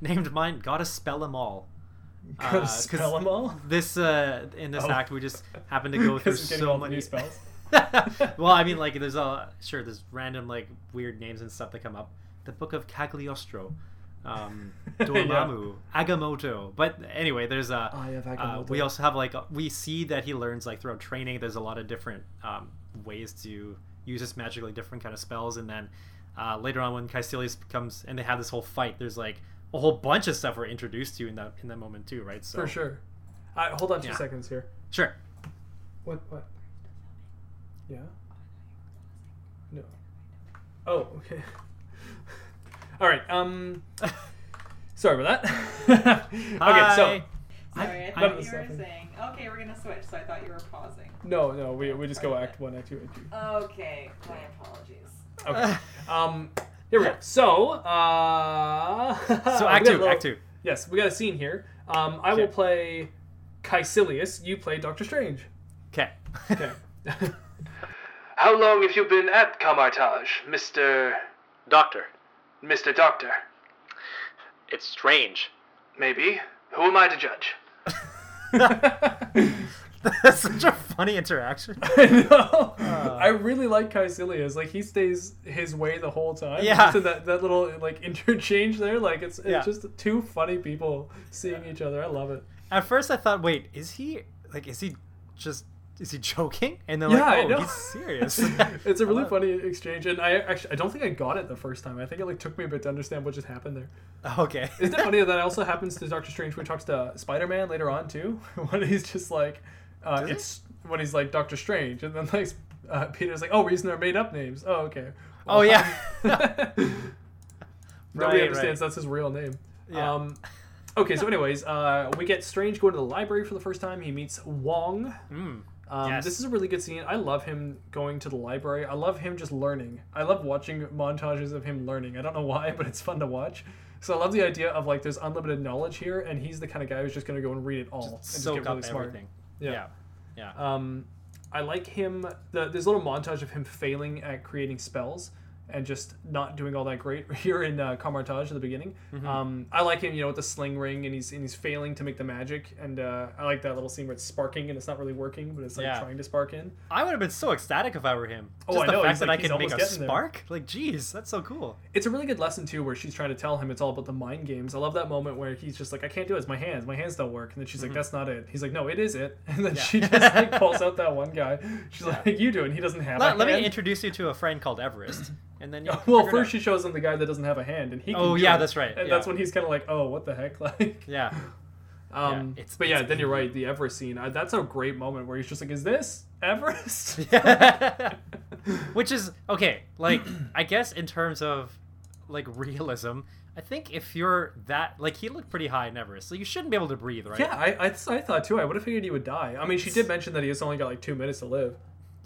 named mine. Gotta spell them all. Gotta Uh, spell 'em all? This uh, in this Oh. act, we just happen to go through Because it's getting so many new spells. well, I mean, like, there's a sure there's random like weird names and stuff that come up. The Book of Cagliostro, um, Dormammu, Agamotto. But anyway, there's a. Eye of uh, we also have like we see that he learns like throughout training. There's a lot of different um, ways to use this magically different kind of spells, and then uh, later on when Kaecilius comes and they have this whole fight, there's like a whole bunch of stuff we're introduced to in that in that moment too, right? So For sure. Uh, hold on two Yeah. seconds here. Sure. What? What? Yeah. No. Oh, okay. All right. Um. Sorry about that. okay, so Sorry, I, I- thought you were happened. saying, okay, we're gonna switch, so I thought you were pausing. no, no, we, we just go Act One, Act Two, Act Two. Okay, my apologies. Okay. Um. Here we go. So, uh. So Act Two. little- Act Two. Yes, we got a scene here. Um, I will play Kaecilius. You play Doctor Strange. Okay. Okay. How long have you been at Kamar-Taj, Mr. Doctor, Mr. Doctor? it's strange. Maybe. Who am I to judge? That's such a funny interaction. I know. Uh. I really like Kaecilius. Like he stays his way the whole time. Yeah. Just in that, that little like interchange there. Like it's it's Yeah. just two funny people seeing each other. I love it. At first, I thought, wait, is he like, is he just, is he joking? And then Yeah, like, oh, he's serious. it's a really I funny exchange, and I actually I don't think I got it the first time. I think it like took me a bit to understand what just happened there. Okay. Isn't it funny that that also happens to Doctor Strange when he talks to Spider Man later on too? when he's just like, uh, it's when he's like Doctor Strange, and then like uh, Peter's like, oh, we're using our made up names. Oh, okay. Oh, yeah. Nobody Right, understands right. that's his real name. Yeah. Um, okay, so anyways, uh, we get Strange going to the library for the first time. He meets Wong. Mm. Um, Yes. This is a really good scene. I love him going to the library. I love him just learning. I love watching montages of him learning. I don't know why, but it's fun to watch. So I love the idea of like there's unlimited knowledge here, and he's the kind of guy who's just going to go and read it all and just get really smart. everything. Yeah. Yeah. Yeah. Um, I like him. The, there's a little montage of him failing at creating spells and just not doing all that great here in uh, Kamar-Taj at the beginning. Mm-hmm. Um, I like him, you know, with the sling ring and he's and he's failing to make the magic. And uh, I like that little scene where it's sparking and it's not really working, but it's like Yeah. trying to spark in. I would have been so ecstatic if I were him. Oh, Just I the know, fact he's that like- I can make a getting there. spark. Like, geez, that's so cool. It's a really good lesson too, where she's trying to tell him it's all about the mind games. I love that moment where he's just like, "I can't do it. It's my hands. My hands don't work." And then she's like, "That's not it." He's like, "No, it is it." And then Mm-hmm. Yeah. she just like pulls out that one guy. She's like, "You do," it. and he doesn't have. Let, let me introduce you to a friend called Everest, and then you can Well, first she shows him the guy that doesn't have a hand, and he. Can Oh, yeah, it. that's right, And yeah. that's when he's kind of like, "Oh, what the heck?" Like, yeah. um, it's- but yeah, then you're right. The Everest scene, uh, that's a great moment where he's just like, "Is this Everest?" Yeah. Which is okay. Like, I guess in terms of like realism, I think if you're that like he looked pretty high in Everest, so you shouldn't be able to breathe, right? yeah, I, I, I thought too. I would have figured he would die. I mean, she did mention that he has only got like two minutes to live.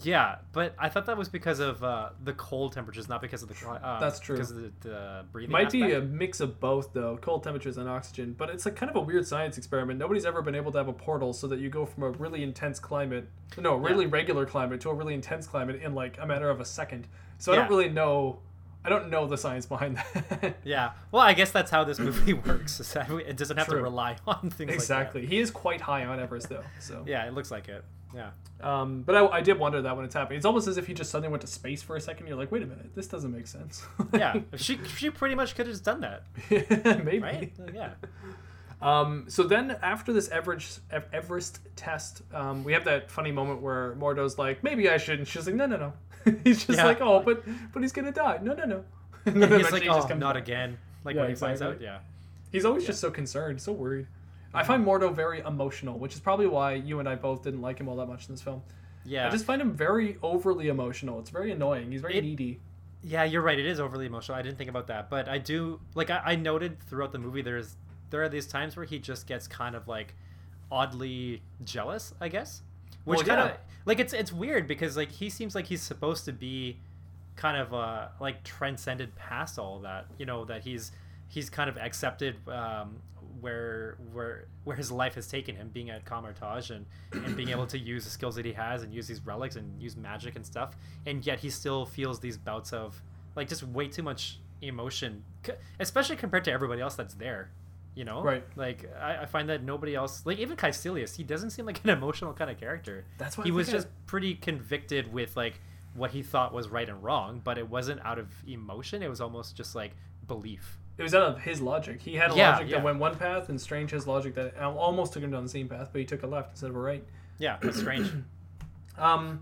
Yeah, but I thought that was because of uh, the cold temperatures, not because of the uh, That's true. Because of the, the breathing. Might be a mix of both, though, cold temperatures and oxygen. But it's like kind of a weird science experiment. Nobody's ever been able to have a portal so that you go from a really intense climate, no, a really regular climate to a really intense climate in like a matter of a second. So I don't really know. I don't know the science behind that. Yeah. Well, I guess that's how this movie works. It doesn't have True. to rely on things exactly. like He is quite high on Everest, though. So. Yeah, it looks like it. Yeah. Um, but I, I did wonder that when it's happening. It's almost as if he just suddenly went to space for a second. You're like, wait a minute, this doesn't make sense. Yeah. she she pretty much could have just done that, Maybe. right? Yeah. Um, so then after this Everest, Everest test, um, we have that funny moment where Mordo's like, maybe I shouldn't. She's like, no, no, no. he's just Yeah. like, oh, but but he's gonna die. No, no, no. And then he's like, he oh, just comes not back. again. Like Yeah, when he finds out. Yeah. He's always just so concerned, so worried. I find Mordo very emotional, which is probably why you and I both didn't like him all that much in this film. Yeah. I just find him very overly emotional. It's very annoying. He's very It- needy. Yeah, you're right. It is overly emotional. I didn't think about that, but I do like I, I noted throughout the movie. There's there are these times where he just gets kind of like oddly jealous, I guess. Which Well, kind of yeah. like it's it's weird because like he seems like he's supposed to be kind of uh like transcended past all of that. You know that he's he's kind of accepted um, where where where his life has taken him, being at Kamar-Taj and and being able to use the skills that he has and use these relics and use magic and stuff. And yet he still feels these bouts of like just way too much emotion, especially compared to everybody else that's there. You know, Right. Like I, I find that nobody else, like even Kaecilius, he doesn't seem like an emotional kind of character. That's why he was think I- just pretty convicted with like what he thought was right and wrong, but it wasn't out of emotion. It was almost just like belief. It was out of his logic. He had a Yeah, logic yeah. that went one path, and Strange has logic that almost took him down the same path, but he took a left instead of a right. Yeah, that's strange. Um,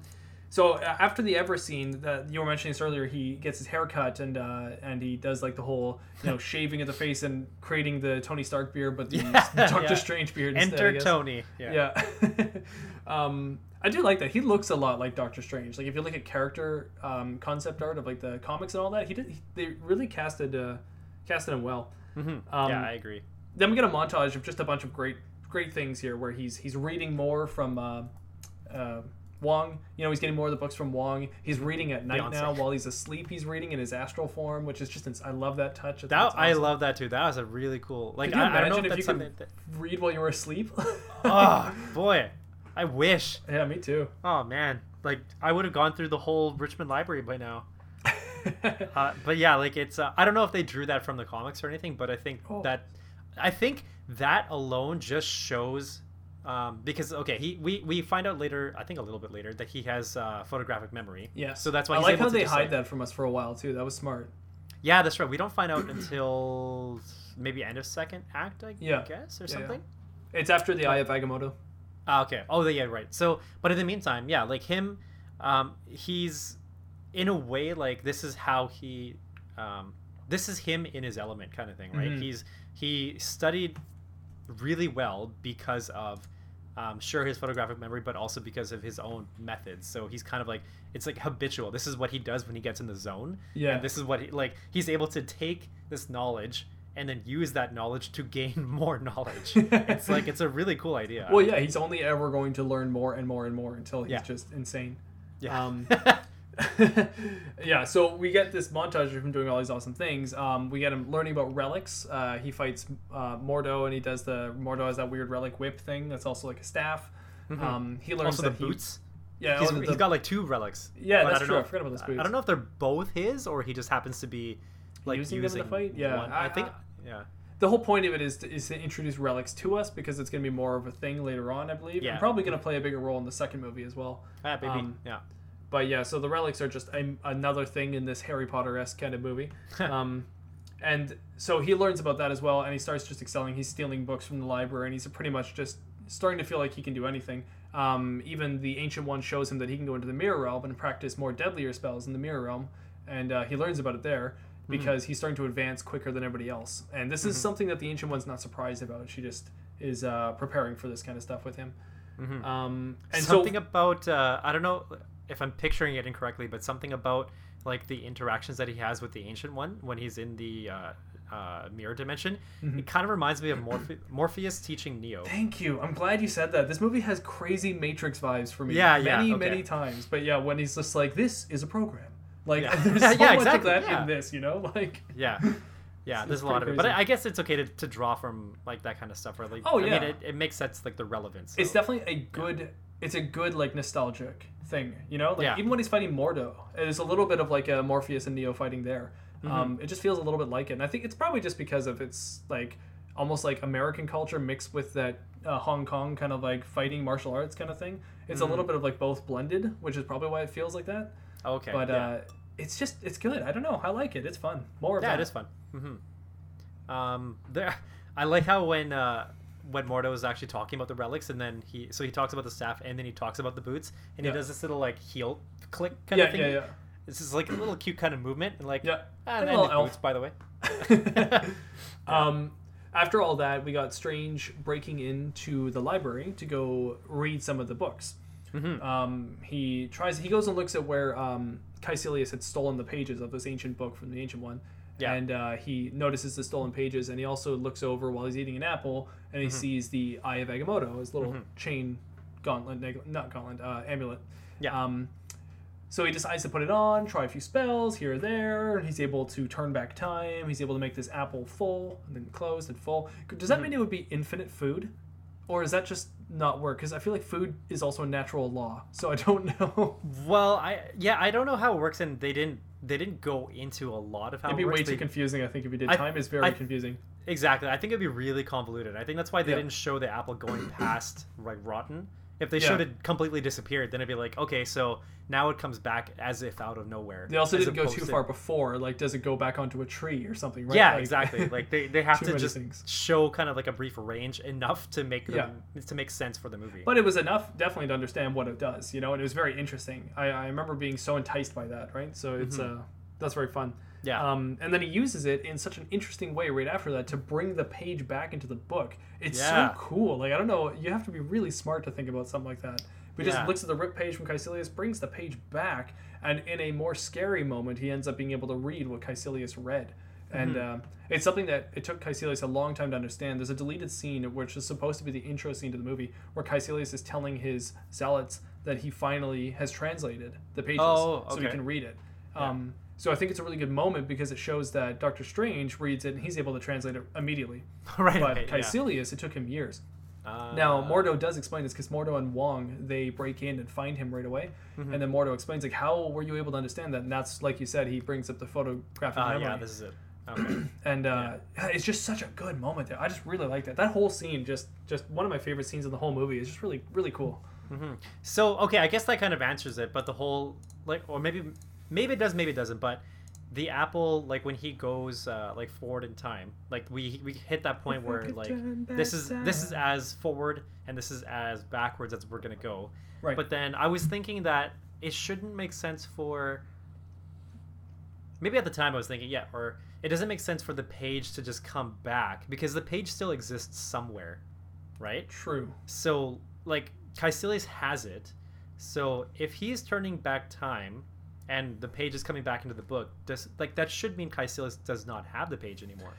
so after the Ever scene that you were mentioning this earlier, he gets his hair cut and uh, and he does like the whole you know shaving of the face and creating the Tony Stark beard, but the Yeah, Doctor yeah. Strange beard. instead, Enter. Tony. Yeah. Yeah. um, I do like that. He looks a lot like Doctor Strange. Like if you look at character um, concept art of like the comics and all that, he did. He, they really casted uh, casted him well. Mhm. Um, yeah, I agree. Then we get a montage of just a bunch of great great things here, where he's he's reading more from uh, uh, Wong. You know, he's getting more of the books from Wong. He's reading at night Beyonce. now while he's asleep. He's reading in his astral form, which is just ins- I love that touch. I That it's I love that too. That was a really cool. Like I, I don't know if if that's you could something. That, read while you were asleep? oh boy, I wish. yeah, me too. Oh man, like I would have gone through the whole Richmond Library by now. Uh, but yeah, like it's. Uh, I don't know if they drew that from the comics or anything, but I think Oh. that, I think that alone just shows, um, because okay, he we we find out later. I think a little bit later that he has uh, photographic memory. yeah. So that's why I he's like how they hide like- that from us for a while too. That was smart. Yeah, that's right. We don't find out until maybe end of second act, I Yeah. guess, or Yeah, yeah. something. It's after the Eye of Agamotto. Ah, okay. Oh, yeah, right. So, but in the meantime, yeah, like him, um, he's in a way like this is how he, um, this is him in his element, kind of thing, right? Mhm. He's he studied really well because of, um, sure his photographic memory, but also because of his own methods. So he's kind of like it's like habitual. This is what he does when he gets in the zone. Yeah. And this is what he like. He's able to take this knowledge. And then use that knowledge to gain more knowledge. it's like it's a really cool idea. Well, yeah, he's only ever going to learn more and more and more until he's Yeah. just insane. Yeah. Um, yeah, so we get this montage of him doing all these awesome things. Um, we get him learning about relics. Uh, he fights uh, Mordo, and he does the Mordo has that weird relic whip thing. That's also like a staff. Um, he learns also the he- boots. yeah, He's, the- he's got like two relics. Yeah, that's I don't true. Know I forgot about those boots. I don't know if they're both his or he just happens to be like Using using, them in the fight? Yeah, one. I- I, think. Yeah. the whole point of it is to, is to introduce relics to us because it's going to be more of a thing later on, I believe. Yeah. And probably going to play a bigger role in the second movie as well. Ah, maybe. Um, yeah. But yeah, so the relics are just a, another thing in this Harry Potter esque kind of movie. um, and so he learns about that as well, and he starts just excelling. He's stealing books from the library, and he's pretty much just starting to feel like he can do anything. Um, even the Ancient One shows him that he can go into the Mirror Realm and practice more deadlier spells in the Mirror Realm, and uh, he learns about it there because he's starting to advance quicker than everybody else. And this is something that the Ancient One's not surprised about. She just is uh, preparing for this kind of stuff with him. Um, and something so, about uh, I don't know if I'm picturing it incorrectly, but something about like the interactions that he has with the ancient one when he's in the uh, uh, mirror dimension. Mm-hmm. It kind of reminds me of Morphe- Morpheus teaching Neo. Thank you. I'm glad you said that. This movie has crazy Matrix vibes for me. Yeah, yeah, Many, okay. many times. But yeah, when he's just like, this is a program. Like, Yeah. there's so Yeah, much exactly, of that yeah. in this, you know? Like, Yeah. Yeah, there's a lot of it, but crazy. I I guess it's okay to, to draw from like that kind of stuff. Or like, Oh, I mean, it, it makes sense like the relevance. it's definitely a good, it's a good, like, nostalgic thing, you know? Like, Yeah. even when he's fighting Mordo, there's a little bit of, like, a Morpheus and Neo fighting there. Mm-hmm. Um, it just feels a little bit like it. And I think it's probably just because of its, like, almost like American culture mixed with that uh, Hong Kong kind of, like, fighting martial arts kind of thing. It's a little bit of, like, both blended, which is probably why it feels like that. okay. but yeah. uh, it's just it's good. I don't know. I like it. It's fun. More of yeah, that. it is fun. hmm Um, there, I like how when uh, when Mordo is actually talking about the relics, and then he so he talks about the staff, and then he talks about the boots, and Yeah. he does this little like heel click kind Yeah, of thing. yeah, yeah. This is like a little cute kind of movement, and like Yeah. ah, and little the boots, by the way. um, after all that, we got Strange breaking into the library to go read some of the books. Um, he tries. He goes and looks at where um, Kaecilius had stolen the pages of this ancient book from the ancient one. Yeah. And uh, he notices the stolen pages, and he also looks over while he's eating an apple, and he Mm-hmm. sees the Eye of Agamotto, his little chain gauntlet, neg- not gauntlet, uh, amulet. Yeah. Um, so he decides to put it on, try a few spells here or there, and he's able to turn back time. He's able to make this apple full, and then closed and full. Does Mm-hmm. that mean it would be infinite food? Or is that just not work? Because I feel like food is also a natural law, so I don't know. Well, I yeah, I don't know how it works, and they didn't they didn't go into a lot of how It'd be it way too They- confusing, I think, if you did. I- Time is very I- confusing. Exactly. I think it'd be really convoluted. I think that's why they Yeah. didn't show the apple going past like rotten. If they Yeah. showed it completely disappeared, then it'd be like, okay, so now it comes back as if out of nowhere. They also didn't go too to- far before. Like, does it go back onto a tree or something? Right? Yeah, Like- exactly. Like they, they have to just things. show kind of like a brief range enough to make them to make sense for the movie. But it was enough, definitely, to understand what it does, you know, and it was very interesting. I, I remember being so enticed by that, right? So it's uh, that's very fun. Yeah. Um, and then he uses it in such an interesting way right after that to bring the page back into the book. It's Yeah. so cool. Like I don't know, you have to be really smart to think about something like that. But he Yeah. just looks at the rip page from Kaecilius, brings the page back, and in a more scary moment, he ends up being able to read what Kaecilius read. And Mm-hmm. uh, it's something that it took Kaecilius a long time to understand. There's a deleted scene which is supposed to be the intro scene to the movie, where Kaecilius is telling his zealots that he finally has translated the pages, Oh, so he can read it. Um, so I think it's a really good moment because it shows that Doctor Strange reads it and he's able to translate it immediately. right. But right, yeah. Kaecilius, it took him years. Uh, Now Mordo does explain this because Mordo and Wong they break in and find him right away, Mm-hmm. and then Mordo explains like how were you able to understand that? And that's like you said, he brings up the photographic uh, memory, yeah, this is it. Okay. and uh, it's just such a good moment there. I just really like that. That whole scene, just just one of my favorite scenes in the whole movie. is just really really cool. So okay, I guess that kind of answers it, but the whole like, or maybe maybe it does, maybe it doesn't. But the apple, like when he goes uh, like forward in time, like we we hit that point where like this is this is as forward and this is as backwards as we're gonna go. Right. But then I was thinking that it shouldn't make sense for. Maybe at the time I was thinking, yeah, or it doesn't make sense for the page to just come back because the page still exists somewhere, right? True. So, like, Kaecilius has it. So, if he's turning back time and the page is coming back into the book, does like that should mean Kaecilius does not have the page anymore.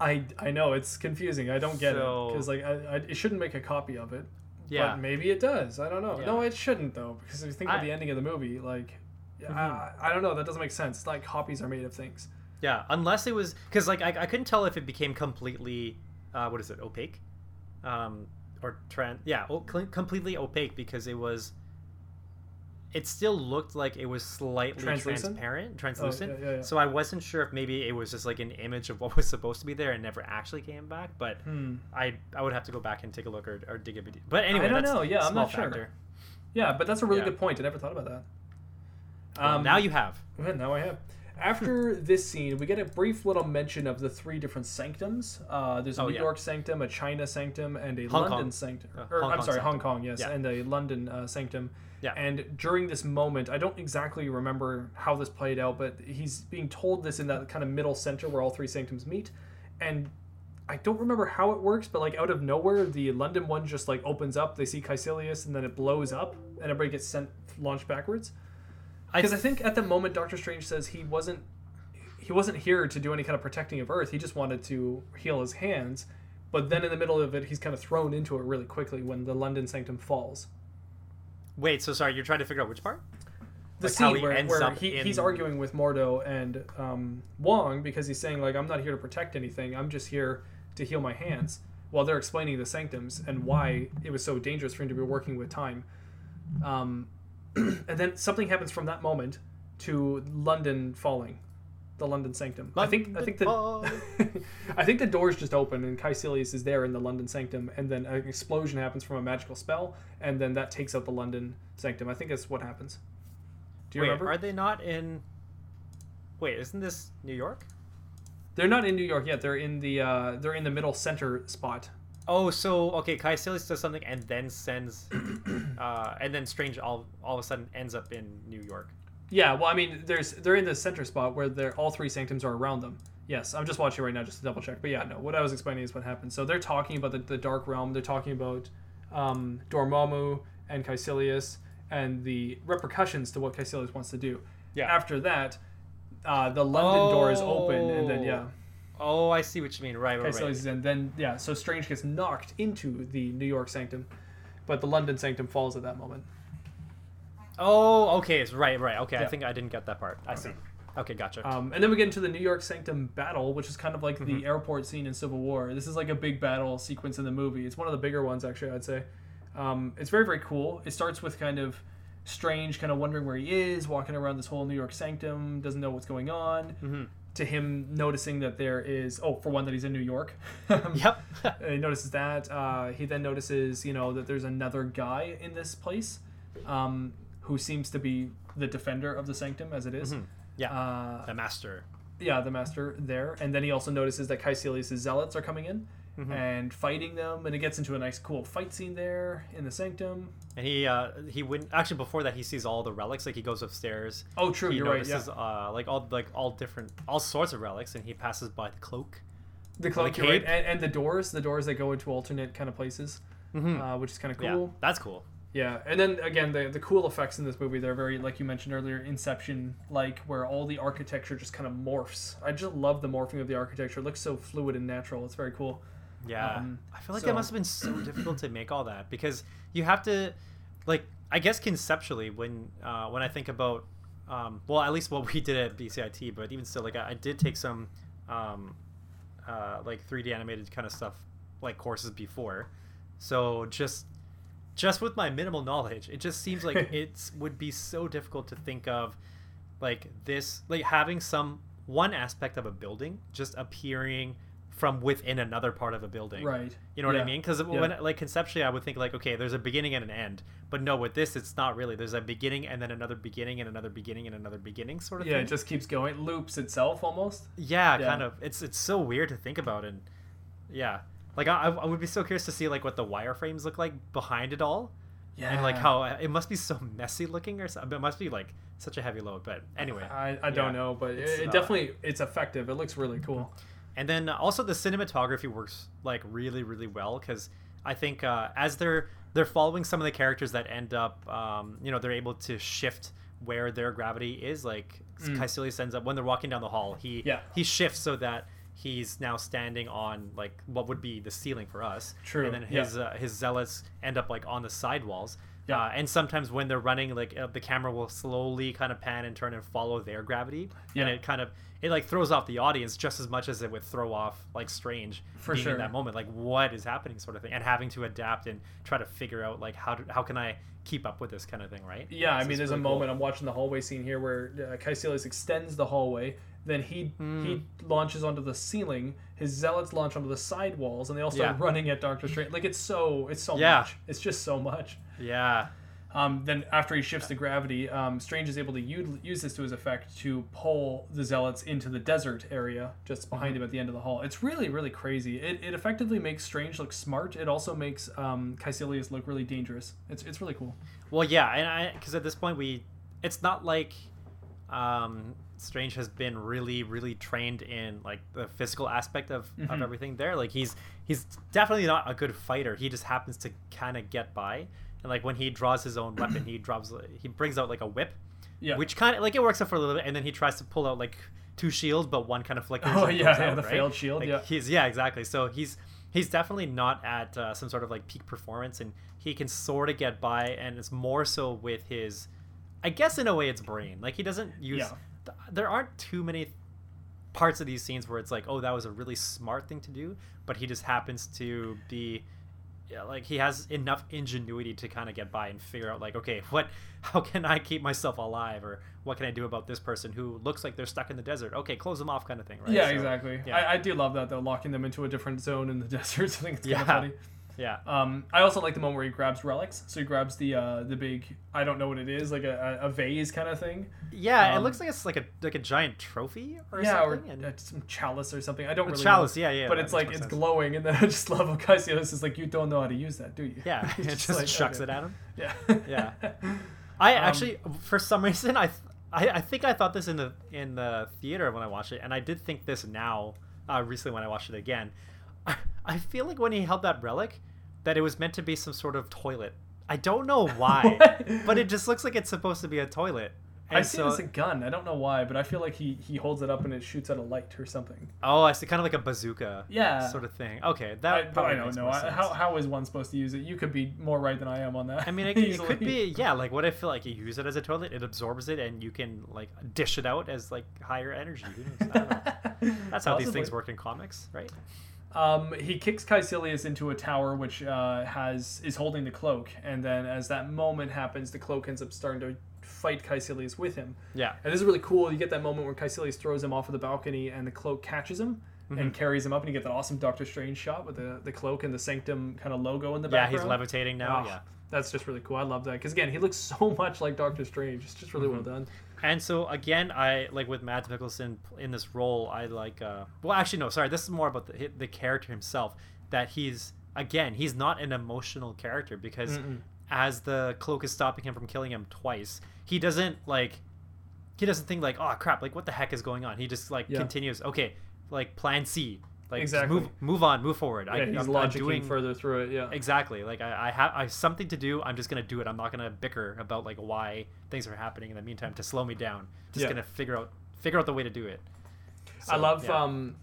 I I know it's confusing. I don't get So- it because like I, I, it shouldn't make a copy of it. Yeah. But maybe it does. I don't know. Yeah. No, it shouldn't though because if you think about I- Mm-hmm. the ending of the movie, like, I, I don't know. That doesn't make sense. It's like copies are made of things. Yeah, unless it was because like I, I couldn't tell if it became completely, uh, what is it, opaque, um, or tran yeah, o- completely opaque because it was. It still looked like it was slightly Translucent? transparent, translucent. yeah, yeah, yeah. So I wasn't sure if maybe it was just like an image of what was supposed to be there and never actually came back. But Hmm. I I would have to go back and take a look or, or dig a bit. But anyway, I don't know. Yeah, I'm not sure. Yeah, but that's a really good point. I never thought about that. Well, Um, now you have. Now I have. After this scene, we get a brief little mention of the three different sanctums. Uh, there's a Oh, New. York sanctum, a China sanctum, and a Hong London Kong. sanctum. Uh, or, Hong I'm Kong sorry, Hong. Kong, yes, and a London uh, sanctum. Yeah. And during this moment, I don't exactly remember how this played out, but he's being told this in that kind of middle center where all three sanctums meet, and I don't remember how it works, but like out of nowhere, the London one just like opens up. They see Kaecilius, and then it blows up, and everybody gets sent launched backwards. Because I think at the moment Doctor Strange says he wasn't he wasn't here to do any kind of protecting of Earth. He just wanted to heal his hands. But then in the middle of it, he's kind of thrown into it really quickly when the London Sanctum falls. Wait, so sorry, you're trying to figure out which part? The Like scene he where, ends where up he, in- he's arguing with Mordo and um, Wong because he's saying like I'm not here to protect anything. I'm just here to heal my hands. While they're explaining the sanctums and why it was so dangerous for him to be working with time. Um, and then something happens from that moment to London falling, the London Sanctum. I think I think the I think the doors just open and Kaecilius is there in the London Sanctum, and then an explosion happens from a magical spell, and then that takes out the London Sanctum. I think that's what happens. Do you Wait, remember? are they not in? Wait, isn't this New York? They're not in New York yet. They're in the uh, they're in the middle center spot. Oh, so okay, Kaecilius does something and then sends, uh, and then Strange all all of a sudden ends up in New York. Yeah, well, I mean, there's they're in the center spot where they're all three sanctums are around them. Yes, I'm just watching right now just to double check. But yeah, no, what I was explaining is what happened. So they're talking about the, the dark realm. They're talking about um, Dormammu and Kaecilius, and the repercussions to what Kaecilius wants to do. Yeah. After that, uh, the London door is open, and then yeah, Oh, I see what you mean. Right, right, Kaecilius right. is in. Then yeah, so Strange gets knocked into the New York sanctum, but the London sanctum falls at that moment. Oh, okay. It's right, right. Okay, I Yeah. think I didn't get that part. I see. Okay, gotcha. Um, and then we get into the New York Sanctum battle, which is kind of like Mm-hmm. the airport scene in Civil War. This is like a big battle sequence in the movie. It's one of the bigger ones, actually, I'd say. Um, it's very, very cool. It starts with kind of Strange, kind of wondering where he is, walking around this whole New York Sanctum, doesn't know what's going on. Mm-hmm. To him noticing that there is, oh, for one, that he's in New York. yep. he notices that. Uh, he then notices, you know, that there's another guy in this place um, who seems to be the defender of the sanctum as it is. yeah. Uh, the master. yeah, the master there, and then he also notices that Kaecilius' zealots are coming in Mm-hmm. and fighting them, and it gets into a nice, cool fight scene there in the sanctum. And he uh he went actually before that he sees all the relics like he goes upstairs. Oh, true, he you're right. Yeah, uh like all like all different all sorts of relics and he passes by the cloak. the cloak, the right, and, and the doors, the doors that go into alternate kind of places, uh, which is kind of Mm-hmm. Yeah, cool. that's cool. Yeah, and then again, the the cool effects in this movie they're very like you mentioned earlier, Inception like, where all the architecture just kind of morphs. I just love the morphing of the architecture. It looks so fluid and natural. It's very cool. Yeah, Um, I feel like so- it must have been so difficult to make all that because you have to, like, I guess conceptually when uh, when I think about, um, well, at least what we did at BCIT, but even still, like, I, I did take some, um, uh, like 3D animated kind of stuff, like courses before, so just just with my minimal knowledge, it just seems like it would be so difficult to think of, like this, like having some one aspect of a building just appearing from within another part of a building. Right. You know what Yeah. I mean? Because Yeah. when like conceptually, I would think like, okay, there's a beginning and an end, but no, with this, it's not really. There's a beginning and then another beginning and another beginning and another beginning, sort of Yeah, thing. it just keeps going, loops itself almost. yeah, yeah. kind of. It's it's so weird to think about, and yeah, like I, I would be so curious to see like what the wireframes look like behind it all, Yeah, and like how it must be so messy looking or something. It must be like such a heavy load, but anyway. I, I don't know, but it, It's, it uh, definitely it's effective. It looks really cool. and then also the cinematography works like really really well because i think uh, as they're they're following some of the characters that end up um, you know they're able to shift where their gravity is like Mm. Kaecilius ends up when they're walking down the hall he Yeah. he shifts so that he's now standing on like what would be the ceiling for us True, and then yeah. his uh, his zealots end up like on the side walls Yeah. uh, and sometimes when they're running like uh, the camera will slowly kind of pan and turn and follow their gravity Yeah. and it kind of it like throws off the audience just as much as it would throw off like strange For being sure. in that moment like what is happening sort of thing and having to adapt and try to figure out like how do, how can i keep up with this kind of thing right Yeah, I mean, there's a really cool. moment I'm watching the hallway scene here where uh, Kaecilius extends the hallway. Then he Hmm. he launches onto the ceiling. His zealots launch onto the side walls, and they all start Yeah. running at Doctor Strange. Like it's so it's so Yeah. much. It's just so much. yeah Um, then after he shifts to gravity, um, Strange is able to u- use this to his effect to pull the zealots into the desert area just Mm-hmm. behind him at the end of the hall. It's really really crazy. It, it effectively makes Strange look smart. It also makes um, Kaecilius look really dangerous. It's it's really cool. well yeah and i because at this point we it's not like um strange has been really really trained in like the physical aspect of, Mm-hmm. of everything there like he's he's definitely not a good fighter he just happens to kind of get by and like when he draws his own weapon he drops he brings out like a whip Yeah. which kind of like it works out for a little bit and then he tries to pull out like two shields but one kind of flickers Oh, yeah, yeah, out, the right? failed shield, Like, yeah. he's yeah exactly so he's he's definitely not at uh, some sort of like peak performance and he can sort of get by and it's more so with his i guess in a way it's brain like he doesn't use Yeah. Th- there aren't too many parts of these scenes where it's like oh that was a really smart thing to do but he just happens to be yeah, like he has enough ingenuity to kind of get by and figure out like okay what how can i keep myself alive or what can i do about this person who looks like they're stuck in the desert okay close them off kind of thing right Yeah, So, exactly. yeah. I, I do love that though, locking them into a different zone in the desert. I think it's kind Yeah. of funny. Yeah Um, I also like the moment where he grabs relics. So he grabs the uh, the big I don't know what it is, like a, a vase kind of thing. Yeah, it Um, looks like it's like a like a giant trophy or yeah, or something. and- uh, some chalice or something. I don't A really chalice, know. yeah, yeah, But it's like it's sense. glowing, and then I just love how Cassius is like, you don't know how to use that, do you? yeah, He's it just like, chucks okay. it at him. Yeah. Yeah. I Um, actually, for some reason, I, I I think I thought this in the in the theater when I watched it, and I did think this now uh, recently when I watched it again. I feel like when he held that relic, that it was meant to be some sort of toilet I don't know why, but it just looks like it's supposed to be a toilet. I see so, it as a gun. I don't know why, but I feel like he he holds it up and it shoots out a light or something. oh, I see, kind of like a bazooka. Yeah. Sort of thing. Okay, that. I, but I don't know. I, how how is one supposed to use it? You could be more right than I am on that. I mean, it, it could be, yeah. Like, what if like you use it as a toilet, it absorbs it, and you can like dish it out as like higher energy. Who knows? I don't know. That's how these things work in comics, right? Um, he kicks Kaecilius into a tower, which uh, has is holding the cloak, and then as that moment happens, the cloak ends up starting to fight Kaecilius with him. Yeah. And this is really cool. You get that moment where Caecilius throws him off of the balcony, and the cloak catches him Mm-hmm. and carries him up, and you get that awesome Doctor Strange shot with the, the cloak and the Sanctum kind of logo in the Yeah, background. Yeah, he's levitating now. Oh, Yeah. That's just really cool. I love that because again, he looks so much like Doctor Strange. It's just really Mm-hmm. well done. And so again, I like with Mads Mikkelsen in this role. I like. uh Well, actually, no. Sorry, this is more about the the character himself. That he's again, he's not an emotional character because as the cloak is stopping him from killing him twice, he doesn't like. He doesn't think like, oh crap, like what the heck is going on? He just like Yeah. continues. Okay, like Plan C. Like Exactly. move move on, move forward. Yeah, I, he's I'm, I'm doing further through it. Yeah. exactly like I, I have I have something to do. I'm just gonna do it. I'm not gonna bicker about like why things are happening in the meantime to slow me down. Just Yeah. gonna figure out figure out the way to do it. I love yeah. um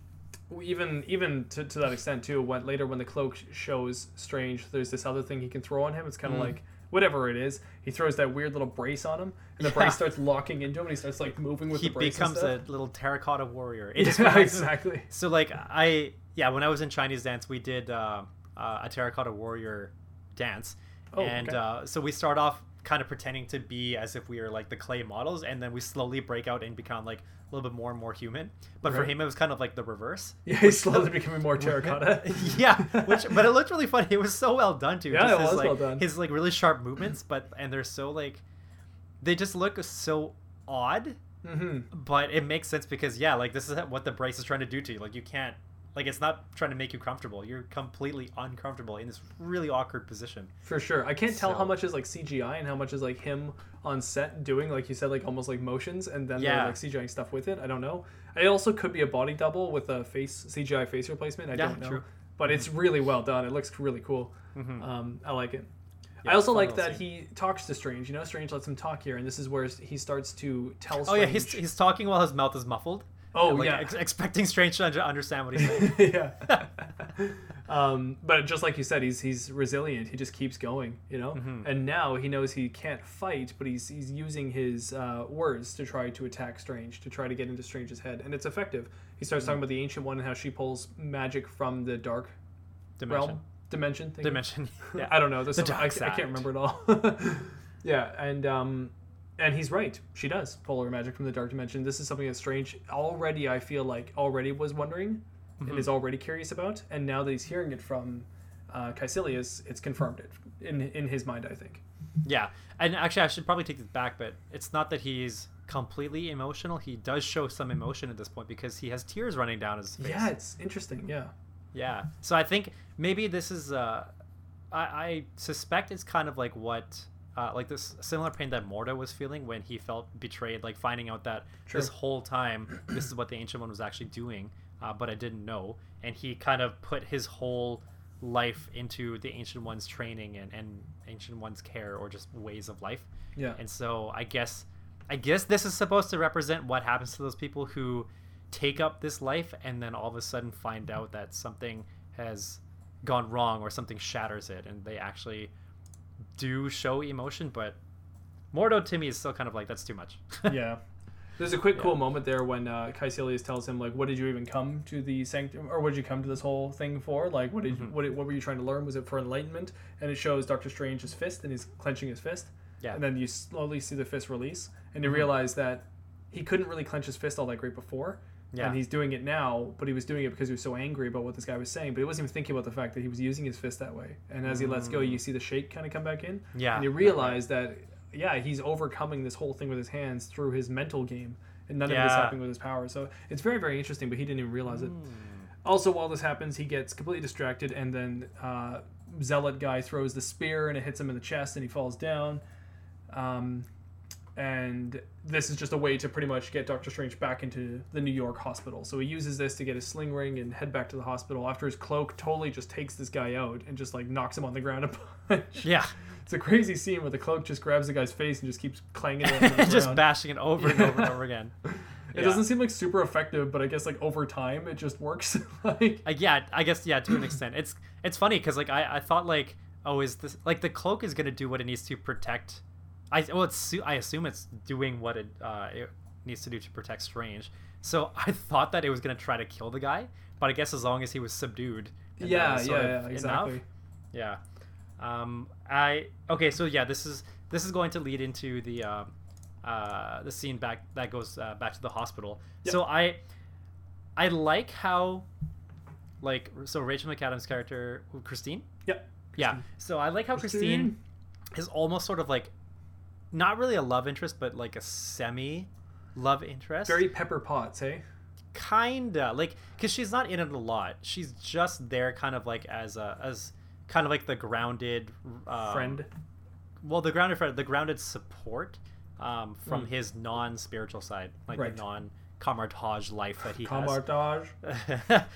even even to, to that extent too when later when the cloak sh- shows strange there's this other thing he can throw on him it's kind of like whatever it is he throws that weird little brace on him and the Yeah. brace starts locking into him and he starts like moving with he the brace He becomes a little terracotta warrior. It yeah, exactly So like I yeah, when I was in Chinese dance, we did uh, uh, a terracotta warrior dance, Oh, and okay. uh, so we start off kind of pretending to be as if we are like the clay models, and then we slowly break out and become like a little bit more and more human. But for him, it was kind of like the reverse. yeah he's slowly becoming more terracotta yeah, which but it looked really funny. It was so well done too. Yeah, Just it his, was like, well done. His like really sharp movements, but and they're so like they just look so odd, hmm but it makes sense because yeah, like this is what the brace is trying to do to you. Like you can't like it's not trying to make you comfortable. You're completely uncomfortable in this really awkward position. for sure i can't tell how much is like cgi and how much is like him on set doing like you said like almost like motions and then Yeah. like cgi stuff with it i don't know it also could be a body double with a face cgi face replacement i Yeah, don't know true. but it's really well done it looks really cool um, i like it Yeah, I also like that scene. he talks to Strange. You know, Strange lets him talk here, and this is where he starts to tell. Oh yeah, he's he's talking while his mouth is muffled. Oh, like, yeah. ex- expecting Strange to understand what he's saying. yeah. um, but just like you said, he's he's resilient. He just keeps going, you know. Mm-hmm. And now he knows he can't fight, but he's he's using his uh, words to try to attack Strange, to try to get into Strange's head, and it's effective. He starts Mm-hmm. talking about the ancient one and how she pulls magic from the dark Dimension. realm dimension. you. Dimension. Yeah. I don't know. There's The some, I, dark I can't remember it all. yeah, and um, and he's right. She does pull her magic from the dark dimension. This is something that's strange. Already, I feel like already was wondering Mm-hmm. and is already curious about, and now that he's hearing it from uh, Kaecilius, it's confirmed it in in his mind. I think. Yeah, and actually, I should probably take this back, but it's not that he's completely emotional. He does show some emotion at this point because he has tears running down his face. Yeah, it's interesting. Yeah. Yeah. So I think maybe this is. Uh, I, I suspect it's kind of like what. Uh, like this similar pain that Mordo was feeling when he felt betrayed, like finding out that True. this whole time this is what the Ancient One was actually doing, uh, but I didn't know, and he kind of put his whole life into the Ancient One's training and, and Ancient One's care or just ways of life. Yeah. And so I guess I guess this is supposed to represent what happens to those people who take up this life and then all of a sudden find out that something has gone wrong or something shatters it and they actually do show emotion but Mordo to me is still kind of like that's too much. yeah. There's a quick cool moment there when uh, Kaecilius tells him like, "What did you even come to the sanctum, or what did you come to this whole thing for? Like, what did Mm-hmm. you, what, did- what were you trying to learn? Was it for enlightenment?" And it shows Doctor Strange's fist, and he's clenching his fist. Yeah. Mm-hmm. And then you slowly see the fist release, and you realize that he couldn't really clench his fist all that great before. Yeah. And he's doing it now, but he was doing it because he was so angry about what this guy was saying. But he wasn't even thinking about the fact that he was using his fist that way. And as he lets go, you see the shake kind of come back in. Mm. Yeah, And you realize that, yeah, he's overcoming this whole thing with his hands through his mental game, and none of it is happening with his power. So it's very, very interesting. But he didn't even realize it. Hmm. Also, while this happens, he gets completely distracted, and then uh, Zealot guy throws the spear, and it hits him in the chest, and he falls down. Um, and this is just a way to pretty much get Doctor Strange back into the New York hospital. So he uses this to get his sling ring and head back to the hospital after his cloak totally just takes this guy out and just like knocks him on the ground a bunch. Yeah. It's a crazy scene where the cloak just grabs the guy's face and just keeps clanging it. on just bashing it over and over and over again. It Yeah. doesn't seem like super effective, but I guess like over time it just works. like Uh, yeah, I guess yeah, to an extent. It's it's funny because like I, I thought like oh is this like the cloak is gonna do what it needs to protect. I well it's I assume it's doing what it uh it needs to do to protect Strange. So I thought that it was gonna try to kill the guy, but I guess as long as he was subdued. and yeah, was yeah, sort of enough, exactly. Yeah. Um, I okay. So yeah, this is this is going to lead into the uh, uh, the scene back that goes uh, back to the hospital. So I I like how like so Rachel McAdams' character Christine. Yep. Yeah. So I like how Christine is almost sort of like not really a love interest, but like a semi love interest. Very Pepper Potts, hey? kinda like because she's not in it a lot. She's just there, kind of like as a as kind of like the grounded um, Friend. Well, the grounded friend, the grounded support um, from his non spiritual side, like. Right. the non Kamar-Taj life that he has. Kamar-Taj.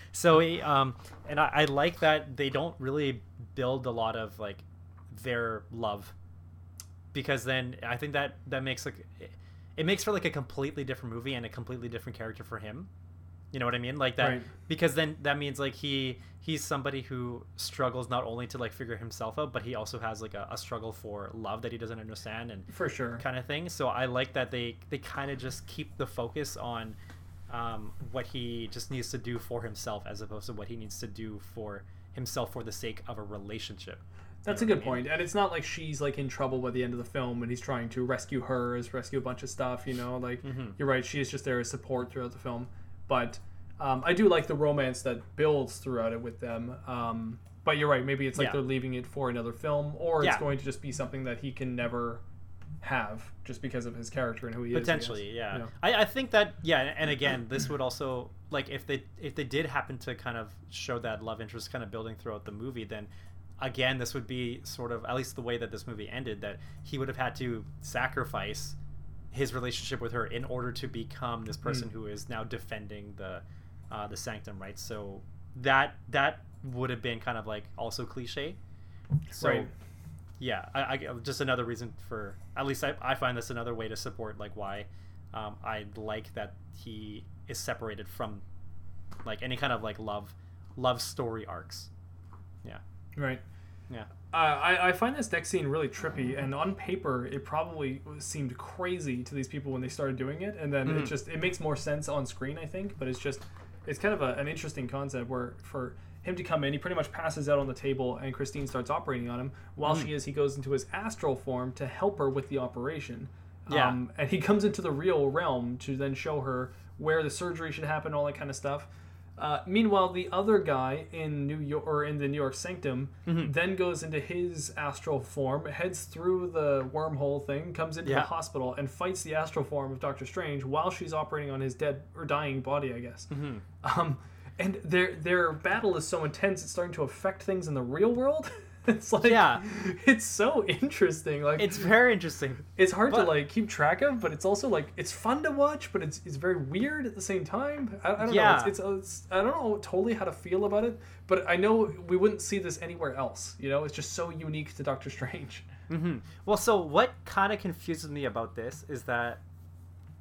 so he, um, and I, I like that they don't really build a lot of like their love, because then I think that that makes like it, makes for like a completely different movie and a completely different character for him. You know what I mean? Like that Right. because then that means like he he's somebody who struggles not only to like figure himself out, but he also has like a, a struggle for love that he doesn't understand and For sure. kind of thing. So I like that they they kind of just keep the focus on um, what he just needs to do for himself as opposed to what he needs to do for himself for the sake of a relationship. That's a good point. And it's not like she's like in trouble by the end of the film and he's trying to rescue her, as rescue a bunch of stuff, you know? Like Mm-hmm. you're right, she is just there as support throughout the film. But um, I do like the romance that builds throughout it with them. Um, but you're right, maybe it's like Yeah. they're leaving it for another film, or it's Yeah. going to just be something that he can never have just because of his character and who he is. Potentially, yeah. Yeah. I, I think that yeah, and again, this would also like if they if they did happen to kind of show that love interest kind of building throughout the movie, then again, this would be sort of at least the way that this movie ended that he would have had to sacrifice his relationship with her in order to become this person Hmm. who is now defending the uh, the sanctum, right? So that that would have been kind of like also cliche. So Right. yeah, I, I just another reason for at least I, I find this another way to support like why um, I like that he is separated from like any kind of like love love story arcs. Yeah, Right. Yeah, Uh, I, I find this next scene really trippy, and on paper, it probably seemed crazy to these people when they started doing it, and then Mm-hmm. it just it makes more sense on screen, I think. But it's just it's kind of a, an interesting concept where for him to come in, he pretty much passes out on the table, and Christine starts operating on him. While Mm-hmm. she is, he goes into his astral form to help her with the operation. Yeah. Um, and he comes into the real realm to then show her where the surgery should happen, all that kind of stuff. Uh, meanwhile, the other guy in New York or in the New York Sanctum Mm-hmm. then goes into his astral form, heads through the wormhole thing, comes into the hospital, and fights the astral form of Doctor Strange while she's operating on his dead or dying body, I guess. Mm-hmm. Um, and their their battle is so intense; it's starting to affect things in the real world. it's like Yeah. it's so interesting. Like it's very interesting. it's hard to like keep track of, but it's also like it's fun to watch, but it's it's very weird at the same time. I, I don't Yeah. know. It's, it's, it's I don't know totally how to feel about it, but I know we wouldn't see this anywhere else. You know, it's just so unique to Doctor Strange. hmm Well, so what kind of confuses me about this is that